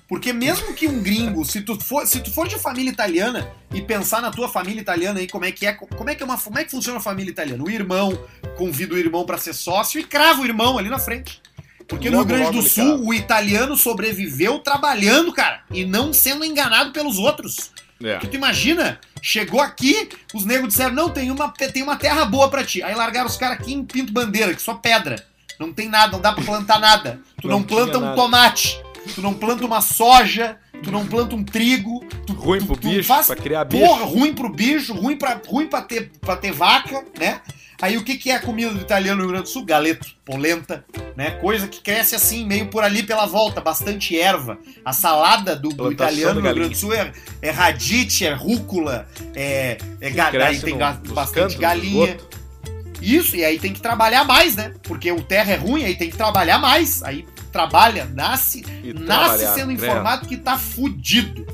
Porque mesmo que um gringo, se tu for, se tu for de família italiana e pensar na tua família italiana aí, como é que é, como é que é uma, como é que funciona a família italiana? O irmão convida o irmão para ser sócio e crava o irmão ali na frente. Porque no Logo, Rio Grande do Sul, o italiano sobreviveu trabalhando, cara, e não sendo enganado pelos outros. É. Porque tu imagina, chegou aqui, os negros disseram, não, tem uma, tem uma terra boa pra ti. Aí largaram os caras aqui em Pinto Bandeira, que só pedra. Não tem nada, não dá pra plantar nada. Tu Não não, planta um nada. tomate, tu não planta uma soja, tu não planta um trigo. Tu, Ruim tu, pro tu bicho, faz- pra criar bicho. Porra, ruim pro bicho, ruim pra, ruim pra, ter, pra ter vaca, né? Aí o que, que é a comida do italiano no Rio Grande do Sul? Galeto, polenta, né? Coisa que cresce assim, meio por ali pela volta, bastante erva. A salada do, do italiano no Rio Grande do Sul é, é radite, é rúcula, é, é ga- aí tem no- bastante cantos galinha. Isso, e aí tem que trabalhar mais, né? Porque o terra é ruim, aí tem que trabalhar mais. Aí trabalha, nasce, E nasce sendo credo. informado que tá fudido.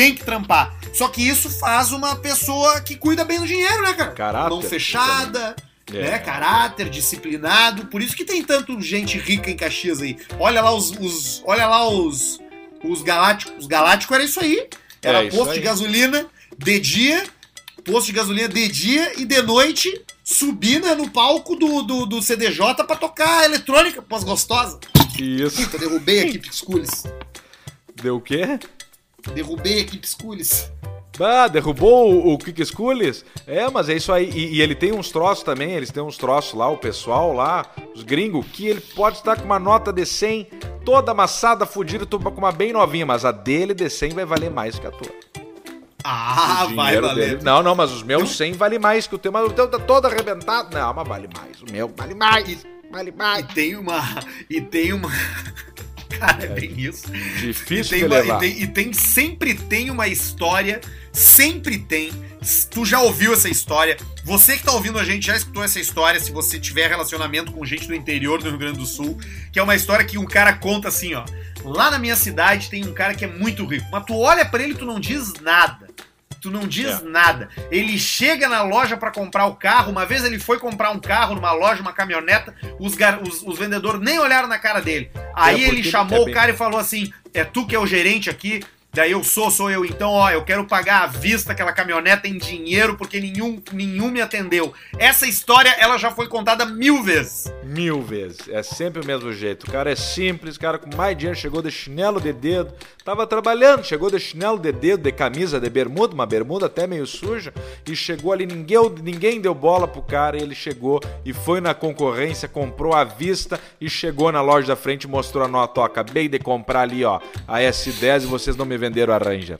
Tem que trampar. Só que isso faz uma pessoa que cuida bem do dinheiro, né, cara? Caráter, Mão fechada, É. né? Caráter, disciplinado. Por isso que tem tanto gente rica em Caxias aí. Olha lá os. os- olha lá os. Os galácticos. Os galácticos era isso aí. Era É isso posto aí. de gasolina de dia, posto de gasolina de dia e de noite subir né, no palco do, do, do CDJ pra tocar eletrônica pós gostosa. Isso. Puta, derrubei a equipe Sculis. Deu o quê? Derrubei a equipe Sculis. Ah, derrubou o, o Quick Schools? É, mas é isso aí. E, e ele tem uns troços também, eles têm uns troços lá, o pessoal lá, os gringos, que ele pode estar com uma nota de 100, toda amassada, fudida, tu com uma bem novinha, mas a dele de 100 vai valer mais que a tua. Ah, O vai dinheiro valer. dele- Não, não, mas os meus 100 vale mais que o teu, mas o teu tá todo arrebentado. Não, mas vale mais. O meu vale mais. Vale mais. E tem uma. E tem uma. Cara, é bem isso. E Difícil tem, de uma- e, tem, e tem- sempre tem uma história, sempre tem. Tu já ouviu essa história? Você que tá ouvindo a gente já escutou essa história, se você tiver relacionamento com gente do interior do Rio Grande do Sul, que é uma história que um cara conta assim, ó. Lá na minha cidade tem um cara que é muito rico, mas tu olha pra ele e tu não diz nada. Tu não diz É. nada. Ele chega na loja pra comprar o carro. Uma vez ele foi comprar um carro numa loja, uma caminhoneta. Os, gar- os- os vendedores nem olharam na cara dele. Aí porque ele chamou é o cara e falou assim: É tu que é o gerente aqui? Daí eu sou, sou eu. Então, ó, eu quero pagar à vista aquela caminhoneta em dinheiro porque nenhum, nenhum me atendeu. Essa história, ela já foi contada mil vezes. Mil vezes. É sempre o mesmo jeito. O cara é simples, o cara com mais dinheiro chegou de chinelo de dedo. Tava trabalhando, chegou de chinelo de dedo, de camisa, de bermuda, uma bermuda até meio suja. E chegou ali, ninguém, ninguém deu bola pro cara. E ele chegou e foi na concorrência, comprou à vista e chegou na loja da frente e mostrou a nota. Ó, acabei de comprar ali, ó, a S10 e vocês não me venderam a Ranger.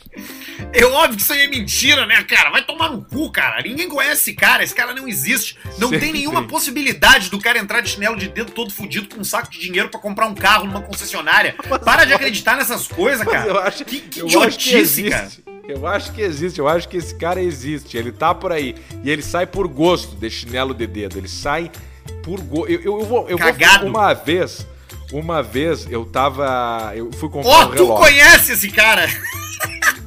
É óbvio que isso aí é mentira, né, cara? Vai tomar no cu, cara. Ninguém conhece esse cara, esse cara não existe. Não tem nenhuma possibilidade do cara entrar de chinelo de dedo todo fudido com um saco de dinheiro pra comprar um carro numa concessionária. Para de acreditar nessas coisas, Mas cara. eu acho, que que eu acho que idiotice, cara. existe. Eu acho que existe, eu acho que esse cara existe. Ele tá por aí. E ele sai por gosto de chinelo de dedo. Ele sai por gosto. Eu, eu, eu vou. Eu Cagado. vou uma vez. Uma vez eu tava. Eu fui comprar Ó, um tu relógio. conhece esse cara?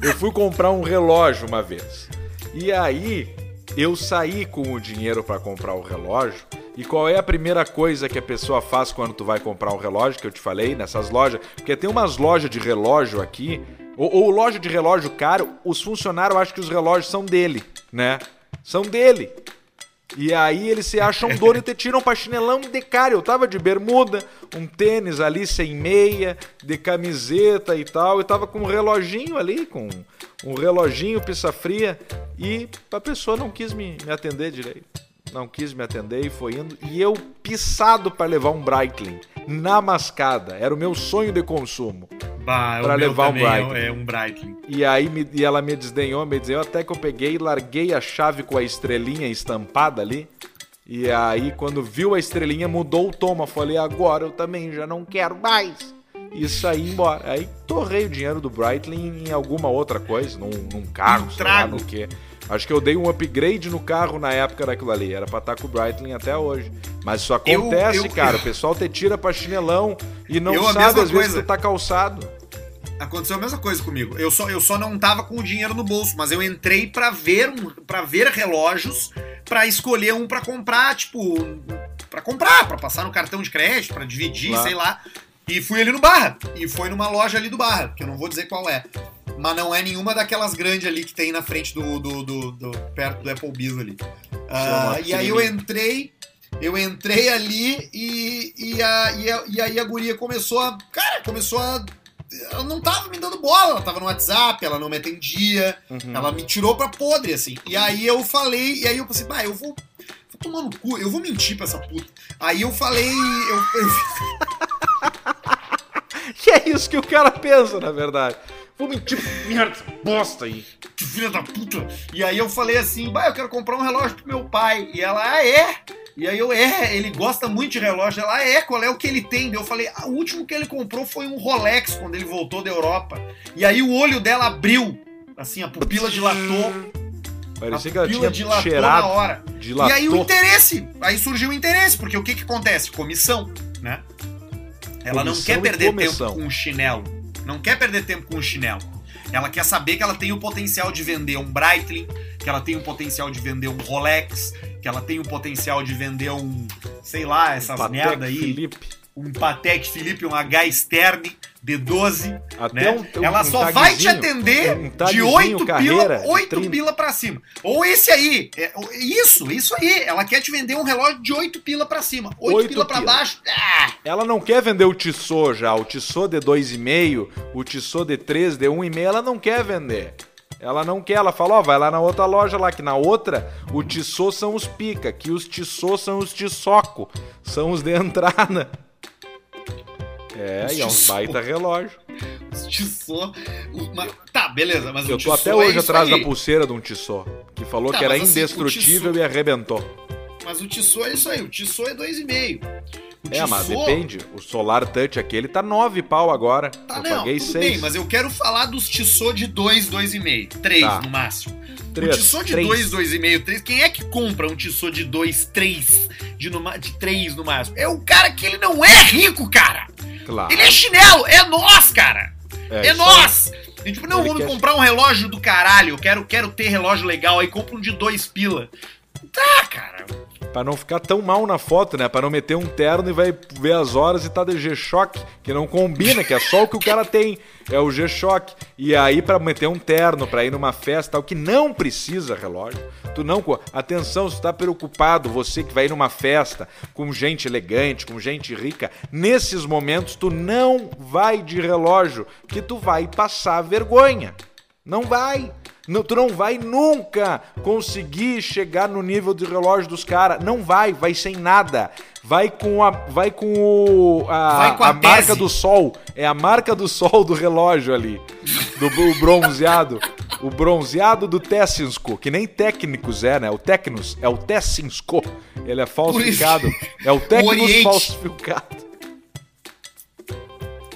Eu fui comprar um relógio uma vez. E aí eu saí com o dinheiro pra comprar o relógio. E qual é a primeira coisa que a pessoa faz quando tu vai comprar um relógio, que eu te falei, nessas lojas? Porque tem umas lojas de relógio aqui, ou, ou loja de relógio caro, os funcionários acham que os relógios são dele, né? São dele. E aí eles se acham dono e te tiram pra chinelão de cara. Eu tava de bermuda, um tênis ali sem meia, de camiseta e tal. Eu tava com um reloginho ali, com um reloginho pizza fria. E a pessoa não quis me, me atender direito. Não quis me atender e foi indo. E eu pisado pra levar um Breitling na mascada. Era o meu sonho de consumo. Bah, Pra levar um Breitling. É um Breitling. E aí me- e ela me desdenhou, me desdenhou, até que eu peguei e larguei a chave com a estrelinha estampada ali. E aí, quando viu a estrelinha, mudou o tom. Eu falei, agora eu também já não quero mais. e saí embora. Aí torrei o dinheiro do Breitling em alguma outra coisa, num, num carro, Um sei lá trago. no quê. Acho que eu dei um upgrade no carro na época daquilo ali. Era pra estar com o Breitling até hoje. Mas isso acontece, eu- cara. eu- O pessoal te tira pra chinelão e não Eu sabe às vezes coisa. que tá calçado. Aconteceu a mesma coisa comigo. Eu só, eu só não tava com o dinheiro no bolso, mas eu entrei pra ver um, para ver relógios pra escolher um pra comprar, tipo, pra comprar, pra passar no cartão de crédito, pra dividir, Claro. sei lá. E fui ali no Barra. E foi numa loja ali do Barra, que eu não vou dizer qual é. Mas não é nenhuma daquelas grandes ali que tem na frente do. do, do- do- perto do Applebee's ali. Uma e aí eu entrei. Eu entrei ali e, e, a, e, a- e aí a guria começou a. Cara, começou a. Ela não tava me dando bola, ela tava no WhatsApp, ela não me atendia, Uhum. ela me tirou pra podre, assim. E aí eu falei, e aí eu pensei, bah, eu vou. Vou tomar no cu, eu vou mentir pra essa puta. Aí eu falei, eu, eu- Que é isso que o cara pensa, na verdade. Vou mentir, merda, essa bosta aí. que filha da puta. E aí eu falei assim, bah, eu quero comprar um relógio pro meu pai. E ela, ah, é? E aí eu, é, ele gosta muito de relógio. Ela, ah, é, qual é o que ele tem? Daí Eu falei, ah, o último que ele comprou foi um Rolex quando ele voltou da Europa. E aí o olho dela abriu, assim, a pupila dilatou. Parecia a que ela pupila tinha dilatou na cheirado. hora. Dilatou. E aí o interesse, aí surgiu o interesse, porque o que que acontece? Comissão, né? Ela não Comissão quer e perder tempo com um chinelo. Não quer perder tempo com um chinelo. Ela quer saber que ela tem o potencial de vender um Breitling, que ela tem o potencial de vender um Rolex, que ela tem o potencial de vender um, sei lá, essas Patek merda aí, Philippe. Um Patek Philippe, um H Sterne D12, Até né? um- um- ela um só vai te atender um de tagzinho 8 carreira pila, de 8 30. pila pra cima. Ou esse aí, é, isso, isso aí, ela quer te vender um relógio de 8 pila pra cima. 8, Oito pila pra pila. baixo, ah, Ela não quer vender o Tissot já, o Tissot de 2,5, o Tissot de 3, de 1,5, ela não quer vender. Ela não quer, ela fala, ó, vai lá na outra loja lá, que na outra o Tissot são os pica, que os Tissot são os Tissoco, são os de entrada. É, Os e é um Tissot. baita relógio. Tissot. o- mas- Tá, beleza, mas Eu tô Tissot até é hoje atrás aí. da pulseira de um Tissot, que falou Tá, que era mas assim, indestrutível Tissot- e arrebentou. Mas o Tissot é isso aí, o Tissot é 2,5. O É, mas Tissot- depende. O Solar Touch aquele tá 9 pau agora. Tá, eu não, paguei tudo 6. bem, mas eu quero falar dos Tissot de 2, 2,5. 3 Tá. no máximo. Três, o Tissot de três. 2, 2,5, 3. Quem é que compra um Tissot de 2, 3? De, no, de 3 no máximo? É o cara que ele não é rico, cara. Claro. Ele é chinelo, é nós, cara. É, aí. nós. Tipo, não, vamos quer- comprar um relógio do caralho. Eu quero, quero ter relógio legal. Aí compra um de 2 pila. Tá, cara. Pra não ficar tão mal na foto, né? Pra não meter um terno e vai ver as horas e tá de G-Shock, que não combina, que é só o que o cara tem, é o G-Shock. E aí pra meter um terno, pra ir numa festa, tal, que não precisa relógio. Tu não... Atenção, se tu tá preocupado, você que vai ir numa festa com gente elegante, com gente rica, nesses momentos tu não vai de relógio, que tu vai passar vergonha. Não vai. Não, tu não vai nunca conseguir chegar no nível de relógio dos caras. Não vai, vai sem nada. Vai com a, vai com o, a, Vai com a marca tese. do sol. É a marca do sol do relógio ali. Do o bronzeado. O bronzeado do Tessinsko, que nem técnicos é, né? O Tecnos é o Tessinsko. Ele é falsificado. É o Tecnos falsificado.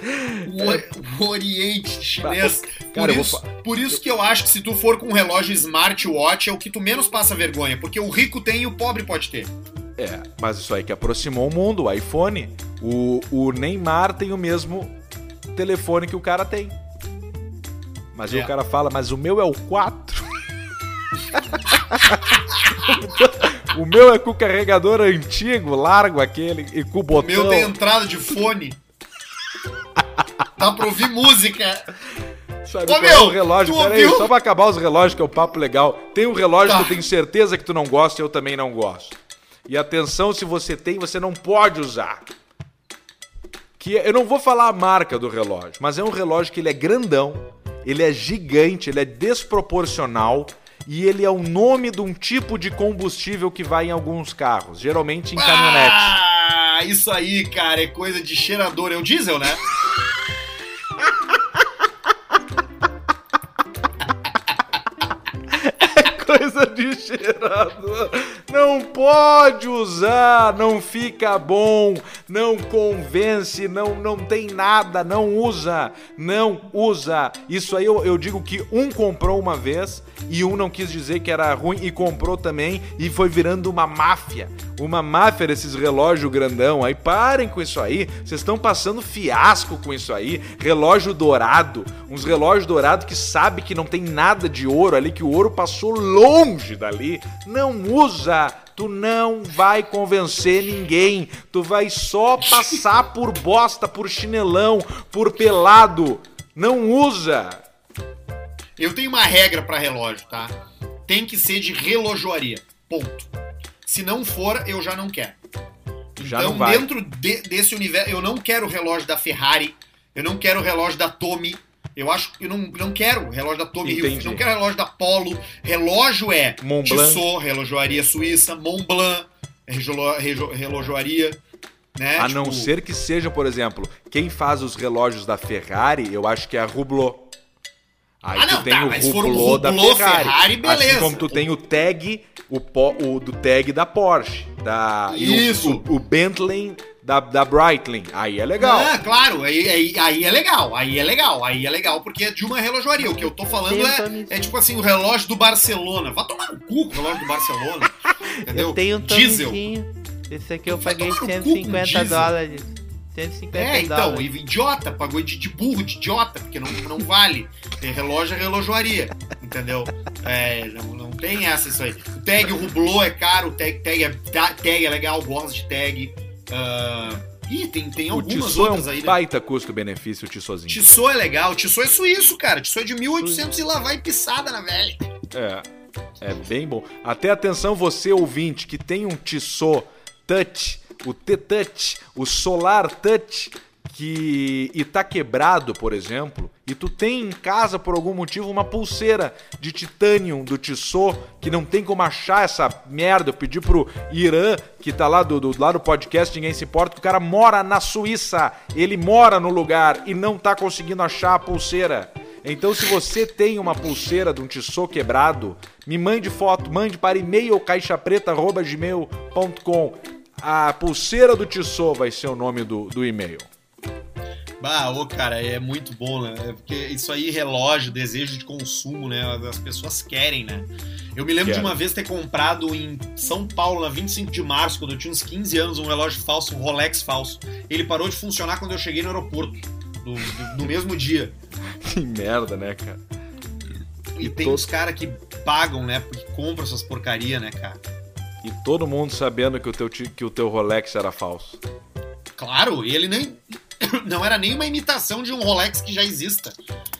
O, o- o Oriente chinês. Cara, por, vou isso, fa- por isso que eu acho que se tu for com um relógio smartwatch é o que tu menos passa vergonha. Porque o rico tem e o pobre pode ter. É, mas isso aí que aproximou o mundo, o iPhone. O, o Neymar tem o mesmo telefone que o cara tem. Mas aí É. o cara fala, mas o meu é o 4. o meu é com o carregador antigo, largo aquele, e com o O botão. meu tem entrada de fone. Dá pra ouvir música. Sabe Ô, é meu, o relógio? tu Pera aí, ouviu? só pra acabar os relógios, que é o papo legal. Tem um relógio Tá. que eu tenho certeza que tu não gosta e eu também não gosto. E atenção, se você tem, você não pode usar. Que eu não vou falar a marca do relógio, mas é um relógio que ele é grandão, ele é gigante, ele é desproporcional e ele é o nome de um tipo de combustível que vai em alguns carros, geralmente em caminhonete. Ah, isso aí, cara, é coisa de cheirador. É o diesel, né? coisa de cheirador. Não pode usar, não fica bom. não convence, não, não tem nada, não usa, não usa. Isso aí eu, eu digo que um comprou uma vez e um não quis dizer que era ruim e comprou também e foi virando uma máfia. Uma máfia desses relógios grandão. Aí parem com isso aí, vocês estão passando fiasco com isso aí. Relógio dourado, uns relógios dourados que sabe que não tem nada de ouro ali, que o ouro passou dali. Não usa, tu não vai convencer ninguém. Tu vai só passar por bosta, por chinelão, por pelado. Não usa. Eu tenho uma regra pra relógio, tá? Tem que ser de relojoaria. Ponto. Se não for, eu já não quero. Já então, dentro de- desse universo, eu não quero o relógio da Ferrari, eu não quero o relógio da Tommy. Eu acho que eu não, não quero relógio da Tommy. Hilfiger, não quero relógio da Polo. Relógio é. Tissot, relojoaria suíça, Mont Blanc, rejolo- rejo- relojoaria, né? A Tipo, não ser que seja, por exemplo, quem faz os relógios da Ferrari, eu acho que é a Hublot. Aí Ah, tu não, tem tá, o um Hublot da Ferrari. Ferrari, beleza. Assim como tu tem o tag, o, po- o do tag da Porsche. Da, o- Isso. O, o Bentley da, da Breitling. Aí é legal. Ah, claro, aí, aí, aí é legal, aí é legal, aí é legal, porque é de uma relojoaria. O que eu tô falando é, é tipo assim, o relógio do Barcelona. Vai tomar no cu com o relógio do Barcelona. Entendeu? Eu tenho um Diesel. Esse aqui eu Vai paguei tomar no cu com 150 diesel. dólares. 150 É, então, dólares. e idiota, pagou de, de burro, de idiota, porque não, não vale. Tem relógio é relojoaria, entendeu? É, não, não tem essa isso aí. O tag, o Hublot é caro, o tag, tag, é, ta- tag é legal, gosto de tag. Ah, ih, tem, tem o algumas Tissot é outras um aí, né? baita custo-benefício, o Tissotzinho. Tissot é legal, Tissot é suíço, cara. Tissot é de 1800 e lá vai pisada na velha. É, é bem bom. Até atenção você ouvinte que tem um Tissot Touch, o T-Touch, o Solar Touch, que e tá quebrado, por exemplo, e tu tem em casa por algum motivo uma pulseira de titânio do Tissot que não tem como achar essa merda. Eu pedi pro Irã, que tá lá do, do, lá do podcast Ninguém Se Importa, que o cara mora na Suíça. Ele mora no lugar e não tá conseguindo achar a pulseira. Então, se você tem uma pulseira de um Tissot quebrado, me mande foto, mande para e-mail caixapreta.gmail.com. A pulseira do Tissot vai ser o nome do, do e-mail. Bah, ô, cara, é muito bom, né? É Porque isso aí, relógio, desejo de consumo, né? As pessoas querem, né? Eu me lembro Quero. de uma vez ter comprado em São Paulo, na 25 de março, quando eu tinha uns 15 anos, um relógio falso, um Rolex falso. Ele parou de funcionar quando eu cheguei no aeroporto, do- do- no mesmo dia. Que merda, né, cara? E, E tem to- uns caras que pagam, né? Porque compram essas porcaria, né, cara? E todo mundo sabendo que o teu, que o teu Rolex era falso. Claro, ele nem. Não era nem uma imitação de um Rolex que já exista.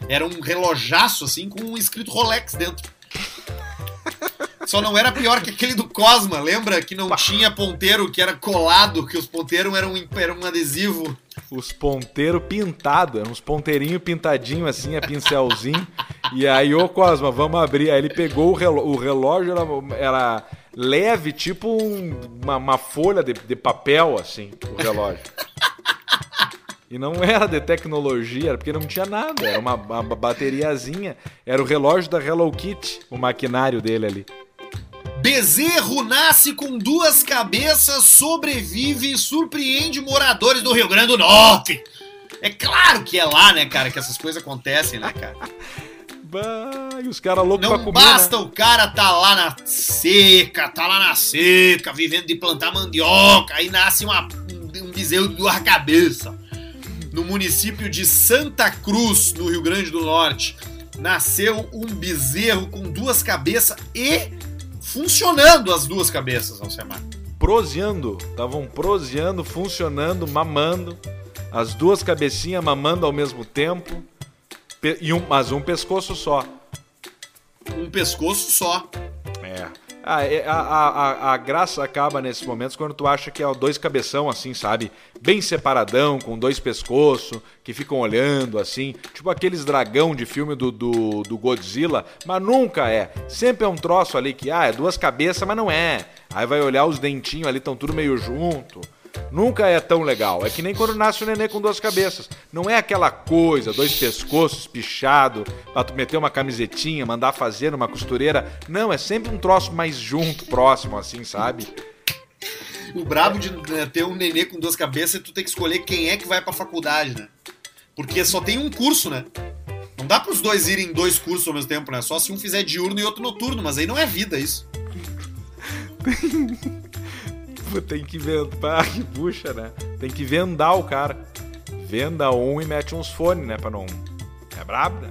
Era um relojaço, assim, com um escrito Rolex dentro. Só não era pior que aquele do Cosma, lembra? Que não tinha ponteiro, que era colado, que os ponteiros eram, um- eram um adesivo. Os ponteiros pintados, uns ponteirinhos pintadinhos assim, a pincelzinho. e aí, ô Cosma, vamos abrir. Aí ele pegou o relógio, o relógio era, era leve, tipo um- uma, uma folha de, de papel, assim, o relógio. E não era de tecnologia, era porque não tinha nada, era uma, uma bateriazinha. Era o relógio da Hello Kitty, o maquinário dele ali. Bezerro nasce com duas cabeças, sobrevive e surpreende moradores do Rio Grande do Norte. É claro que é lá, né, cara, que essas coisas acontecem, né, cara? Bah, e os caras loucos pra Não comer, basta né? o cara tá lá na seca, tá lá na seca, vivendo de plantar mandioca, aí nasce uma, um, um bezerro de duas cabeças. No município de Santa Cruz, no Rio Grande do Norte, nasceu um bezerro com duas cabeças e funcionando as duas cabeças, Alcemar. proseando, estavam proseando, funcionando, mamando, as duas cabecinhas mamando ao mesmo tempo, e um, mas um pescoço só. Um pescoço só. É. Ah, é- a, a, a, a graça acaba nesses momentos quando tu acha que é dois cabeção assim, sabe? Bem separadão, com dois pescoços, que ficam olhando assim. Tipo aqueles dragão de filme do, do, do Godzilla, mas nunca é. Sempre é um troço ali que, ah, é duas cabeças, mas não é. Aí vai olhar os dentinhos ali, estão tudo meio junto. Nunca é tão legal. É que nem quando nasce o nenê com duas cabeças. Não é aquela coisa, dois pescoços pichado, pra tu meter uma camisetinha, mandar fazer numa costureira. Não, é sempre um troço mais junto, próximo, assim, sabe? O brabo de né, ter um nenê com duas cabeças é tu ter que escolher quem é que vai pra faculdade, né? Porque só tem um curso, né? Não dá pros dois irem em dois cursos ao mesmo tempo, né? Só se um fizer diurno e outro noturno, mas aí não é vida isso. Tem que vendar, que puxa, né? Tem que vendar o cara. Venda um e mete uns fones, né? Pra não. É brabo, né?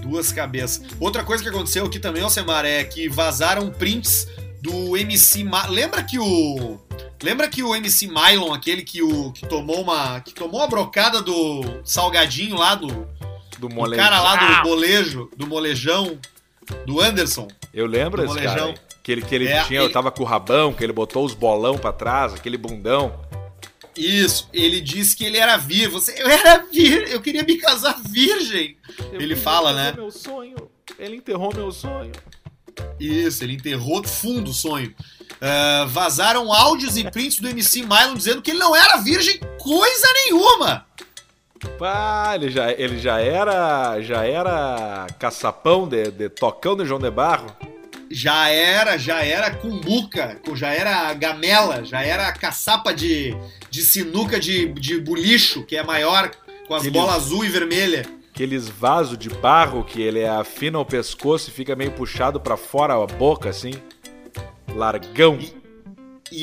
Duas cabeças. Outra coisa que aconteceu aqui também, Alcemar, é que vazaram prints do MC. Ma... Lembra que o. Lembra que o MC Mylon, aquele que, o, que tomou uma. que tomou a brocada do salgadinho lá do. Do do cara lá do molejo, do molejão, do Anderson. Eu lembro do cara. molejão. aí. Que ele, que ele É, tinha, ele- eu tava com o rabão, que ele botou os bolão pra trás, aquele bundão. Isso, ele disse que ele era virgem. Você, eu era virgem, eu queria me casar virgem. Ele fala, né? Meu sonho. Ele enterrou meu sonho. Isso, ele enterrou fundo o sonho. Ah, vazaram áudios e prints do MC Mylon dizendo que ele não era virgem coisa nenhuma. Pá, ele já, ele já era. Já era caçapão de, de tocão de João de Barro. Já era, já era cumbuca, já era gamela, já era caçapa de, de sinuca de, de bulicho, que é maior, com as bolas azul e vermelha. Aqueles vasos de barro que ele afina o pescoço e fica meio puxado pra fora a boca, assim. Largão. E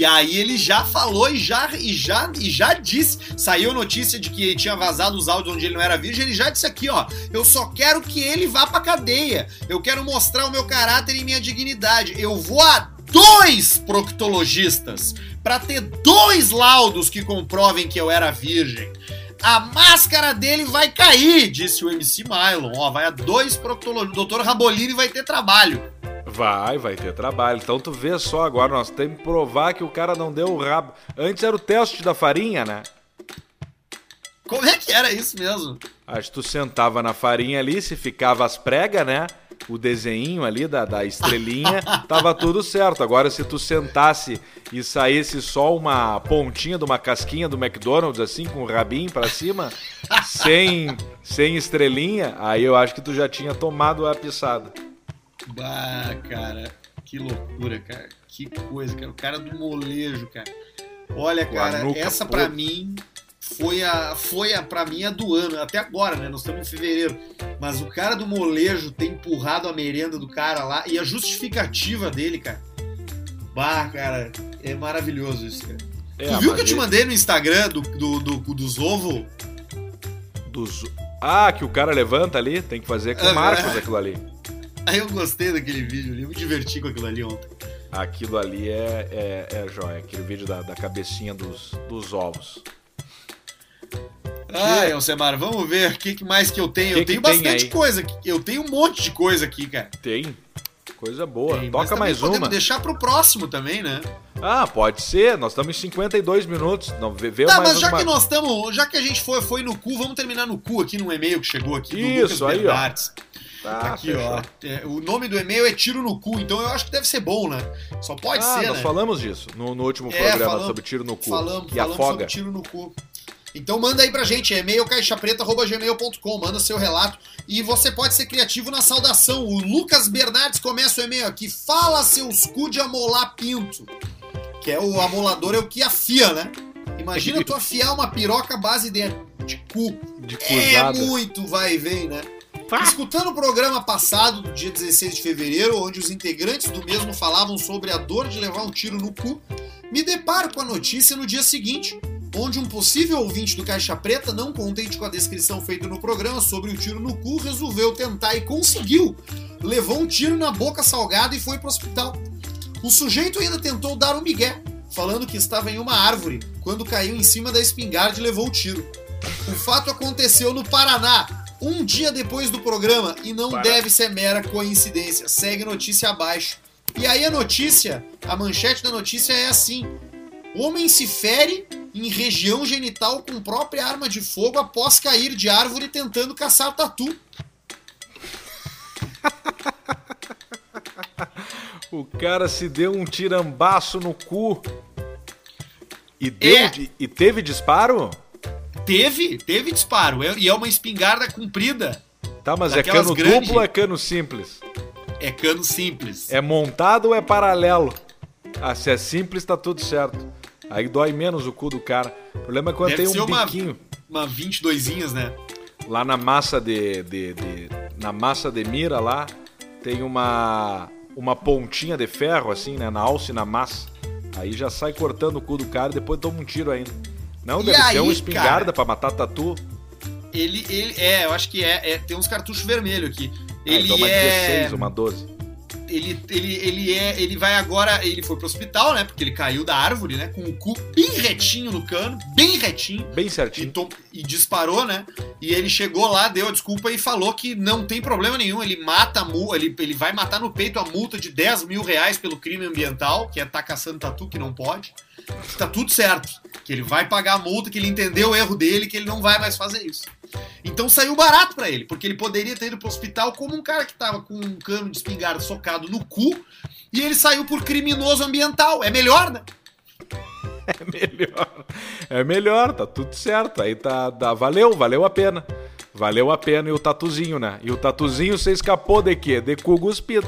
aí ele já falou e já, e já, e já disse, saiu notícia de que tinha vazado os áudios onde ele não era virgem, ele já disse aqui, ó, eu só quero que ele vá pra cadeia, eu quero mostrar o meu caráter e minha dignidade, eu vou a dois proctologistas pra ter dois laudos que comprovem que eu era virgem. A máscara dele vai cair, disse o MC Mylon. Ó, vai a dois proctologistas. Doutor Rabolini vai ter trabalho. Vai, vai ter trabalho. Então tu vê só agora, nós temos que provar que o cara não deu o rabo. Antes era o teste da farinha, né? Como é que era isso mesmo? Acho que tu sentava na farinha ali, se ficava as pregas, né? O desenho ali da, da estrelinha, tava tudo certo. Agora, se tu sentasse e saísse só uma pontinha de uma casquinha do McDonald's, assim, com o rabinho pra cima, sem, sem estrelinha, aí eu acho que tu já tinha tomado a pisada. Bah, cara, que loucura, cara. Que coisa, cara. O cara do molejo, cara. Olha, cara, nuca essa pra podre. mim foi a foi a para mim a do ano, até agora, né? Nós estamos em fevereiro. Mas o cara do molejo ter empurrado a merenda do cara lá e a justificativa dele, cara. Bah, cara, é maravilhoso isso, cara. É, tu viu que eu te mandei no Instagram do, do, do- dos ovos? dos... Ah, que o cara levanta ali, tem que fazer com Ah, o Marcos é. aquilo ali. Aí eu gostei daquele vídeo ali, eu me diverti com aquilo ali ontem. Aquilo ali é, é, é joia, aquele vídeo da, da cabecinha dos, dos ovos. Ai, Alcemar, vamos ver o que, que mais que eu tenho. Que eu tenho bastante coisa aqui. Eu tenho um monte de coisa aqui, cara. Tem. Coisa boa. Tem, Toca mais podemos uma. deixar pro próximo também, né? Ah, pode ser. Nós estamos em 52 minutos. Não, vê, Tá, mais mas já uma... que nós estamos. Já que a gente foi, foi no cu, vamos terminar no cu aqui num e-mail que chegou aqui Isso, aí, ó. Tá, aqui, fechou. ó. É, o nome do e-mail é tiro no cu, então eu acho que deve ser bom, né? Só pode ah, ser, nós né? falamos disso no, no último É, programa falamos- sobre tiro no cu. Falamos, e falamos afoga. sobre tiro no cu. Então manda aí pra gente, é e-mail caixapreta.gmail.com, manda seu relato e você pode ser criativo na saudação. O Lucas Bernardes começa o e-mail aqui, fala seus cu de amolar pinto. Que é o amolador, é o que afia, né? Imagina tu afiar uma piroca base de, de cu. De É muito vai e vem, né? Escutando o programa passado, do dia 16 de fevereiro, onde os integrantes do mesmo falavam sobre a dor de levar um tiro no cu, me deparo com a notícia no dia seguinte, onde um possível ouvinte do Caixa Preta, não contente com a descrição feita no programa sobre o tiro no cu, resolveu tentar e conseguiu. Levou um tiro na boca salgada e foi pro hospital. O sujeito ainda tentou dar um migué, falando que estava em uma árvore, quando caiu em cima da espingarda e levou o tiro. O fato aconteceu no Paraná, um dia depois do programa, e não Para- deve ser mera coincidência. Segue notícia abaixo. E aí a notícia, a manchete da notícia é assim: Homem se fere em região genital com própria arma de fogo após cair de árvore tentando caçar tatu. O cara se deu um tirambaço no cu. E, deu, É. e teve disparo? Teve, teve disparo, é- e é uma espingarda comprida. Tá, mas é cano duplo ou é cano simples? É cano simples. É montado ou é paralelo? Ah, se é simples, tá tudo certo. Aí dói menos o cu do cara. O problema é quando Deve tem um uma, biquinho uma 22inhas, né? lá na massa de, de- de- na massa de mira lá tem uma uma pontinha de ferro assim, né, na alça e na massa. Aí já sai cortando o cu do cara e depois toma um tiro ainda. Não, E deve ser aí, uma espingarda cara? pra matar tatu. Ele, ele, é, eu acho que é, é, tem uns cartuchos vermelhos aqui. Ah, Ele então uma é, 16, uma 12. ele, ele, ele é, ele vai agora, ele foi pro hospital, né? Porque ele caiu da árvore, né? Com o cu bem retinho no cano, bem retinho. Bem E, certinho. to- e disparou, né? E ele chegou lá, deu a desculpa e falou que não tem problema nenhum. Ele mata a multa, ele, ele vai matar no peito a multa de 10 mil reais pelo crime ambiental, que é tá caçando tatu que não pode. Tá tudo certo. Que ele vai pagar a multa, que ele entendeu o erro dele, que ele não vai mais fazer isso. Então saiu barato pra ele, porque ele poderia ter ido pro hospital como um cara que tava com um cano de espingarda socado no cu e ele saiu por criminoso ambiental. É melhor, né? É melhor. É melhor, tá tudo certo. Aí tá, tá- valeu, valeu a pena. Valeu a pena e o tatuzinho, né? E o tatuzinho você escapou de quê? De cu cuspido.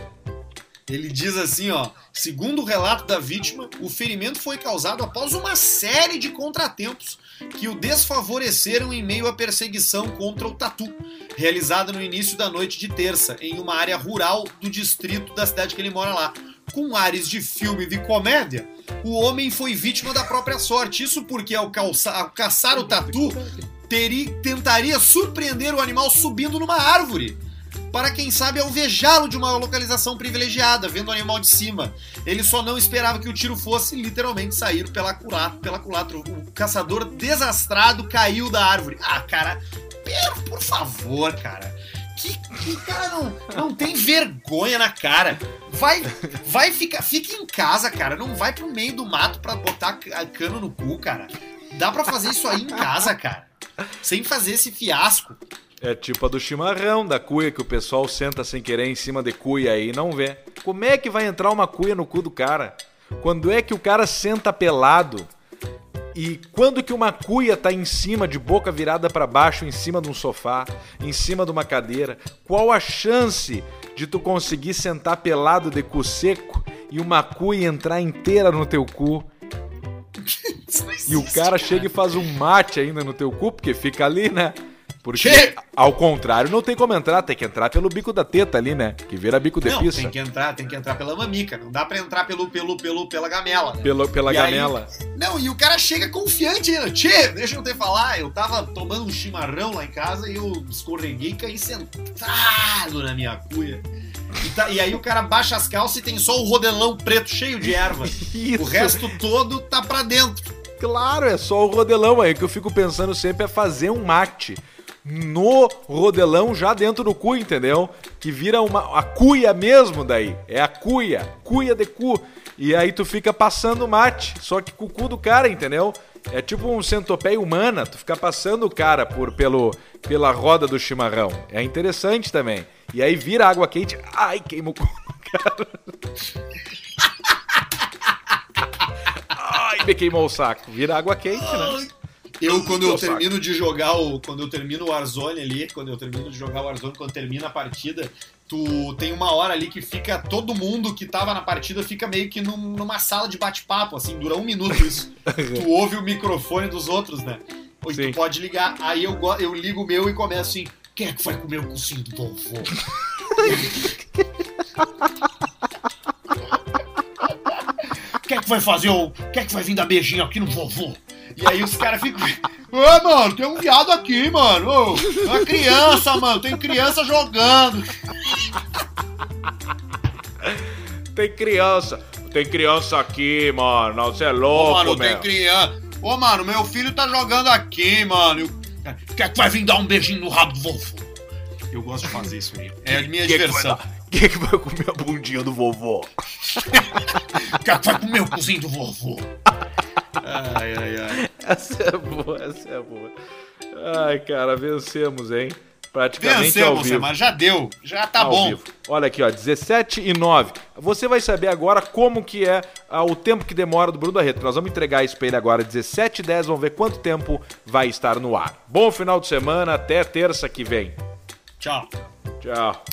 Ele diz assim, ó, segundo o relato da vítima, o ferimento foi causado após uma série de contratempos que o desfavoreceram em meio à perseguição contra o tatu, realizada no início da noite de terça, em uma área rural do distrito da cidade que ele mora lá. Com ares de filme de comédia, o homem foi vítima da própria sorte. Isso porque ao, calça- ao caçar o tatu, teri- tentaria surpreender o animal subindo numa árvore para quem sabe alvejá-lo de uma localização privilegiada, vendo o animal de cima. Ele só não esperava que o tiro fosse literalmente sair pela culatra. Pela culatra. O caçador desastrado caiu da árvore. Ah, cara, por, favor, cara. Que, que cara não, não tem vergonha na cara. Vai, vai ficar, fica em casa, cara. Não vai pro meio do mato pra botar ca- cano no cu, cara. Dá pra fazer isso aí em casa, cara. Sem fazer esse fiasco. É tipo a do chimarrão, da cuia que o pessoal senta sem querer em cima de cuia aí e não vê. Como é que vai entrar uma cuia no cu do cara? Quando é que o cara senta pelado? E quando que uma cuia tá em cima, de boca virada para baixo, em cima de um sofá, em cima de uma cadeira? Qual a chance de tu conseguir sentar pelado de cu seco e uma cuia entrar inteira no teu cu? Não E o existe, cara chega e faz um mate ainda no teu cu, porque fica ali, né? Porque, Che- ao contrário, não tem como entrar, tem que entrar pelo bico da teta ali, né? Que vira bico de Não, pizza. tem que entrar, tem que entrar pela mamica. Não dá pra entrar pelo, pelo, pelo, pela gamela. né? Pelo, pela E aí- gamela. Não, e o cara chega confiante ainda. Tchê, deixa eu te falar. Eu tava tomando um chimarrão lá em casa e eu escorreguei e caí sentado na minha cuia. E, tá- e aí o cara baixa as calças e tem só o rodelão preto cheio de erva. Isso. O resto todo tá pra dentro. Claro, é só o rodelão aí. O que eu fico pensando sempre é fazer um mate no rodelão já dentro do cu, entendeu? Que vira uma a cuia mesmo daí. É a cuia, cuia de cu. E aí tu fica passando mate, só que com o cu do cara, entendeu? É tipo um centopeia humana, tu fica passando o cara por pelo pela roda do chimarrão. É interessante também. E aí vira água quente, ai, queima o cu do cara. Ai, me queimou o saco. Vira água quente, né? Eu, quando eu saco. termino de jogar o. Quando eu termino o Warzone ali, quando eu termino de jogar o Warzone, quando termina a partida, tu tem uma hora ali que fica. Todo mundo que tava na partida fica meio que num- numa sala de bate-papo, assim, dura um minuto isso. tu ouve o microfone dos outros, né? Ou tu pode ligar. Aí eu, eu ligo o meu e começo assim. Quem é que vai comer o cocinho do vovô? Quem é que vai fazer o. Quem é que vai vir dar beijinho aqui no vovô? E aí os caras ficam. Ô, mano, tem um viado aqui, mano. Ô, é uma criança, mano. Tem criança jogando. Tem criança. Tem criança aqui, mano. Não, você é Ô, louco, mano, tem criança. Ô, mano, meu filho tá jogando aqui, mano. Eu- Quem é que vai vir dar um beijinho no rabo do vovô? Eu gosto de fazer isso aí. É a minha é que vai diversão. Quem é que vai comer a bundinha do vovô? Quem é que vai comer o cozinho do vovô? Ai, ai, ai. Essa é boa, essa é boa. Ai, cara, vencemos, hein? Praticamente ao Vencemos, vivo. mas já deu. Já tá Ao bom. vivo. Olha aqui, ó, 17 e 9. Você vai saber agora como que é ah, o tempo que demora do Bruno Barreto. Nós vamos entregar isso pra ele agora, 17 e 10. Vamos ver quanto tempo vai estar no ar. Bom final de semana, até terça que vem. Tchau. Tchau.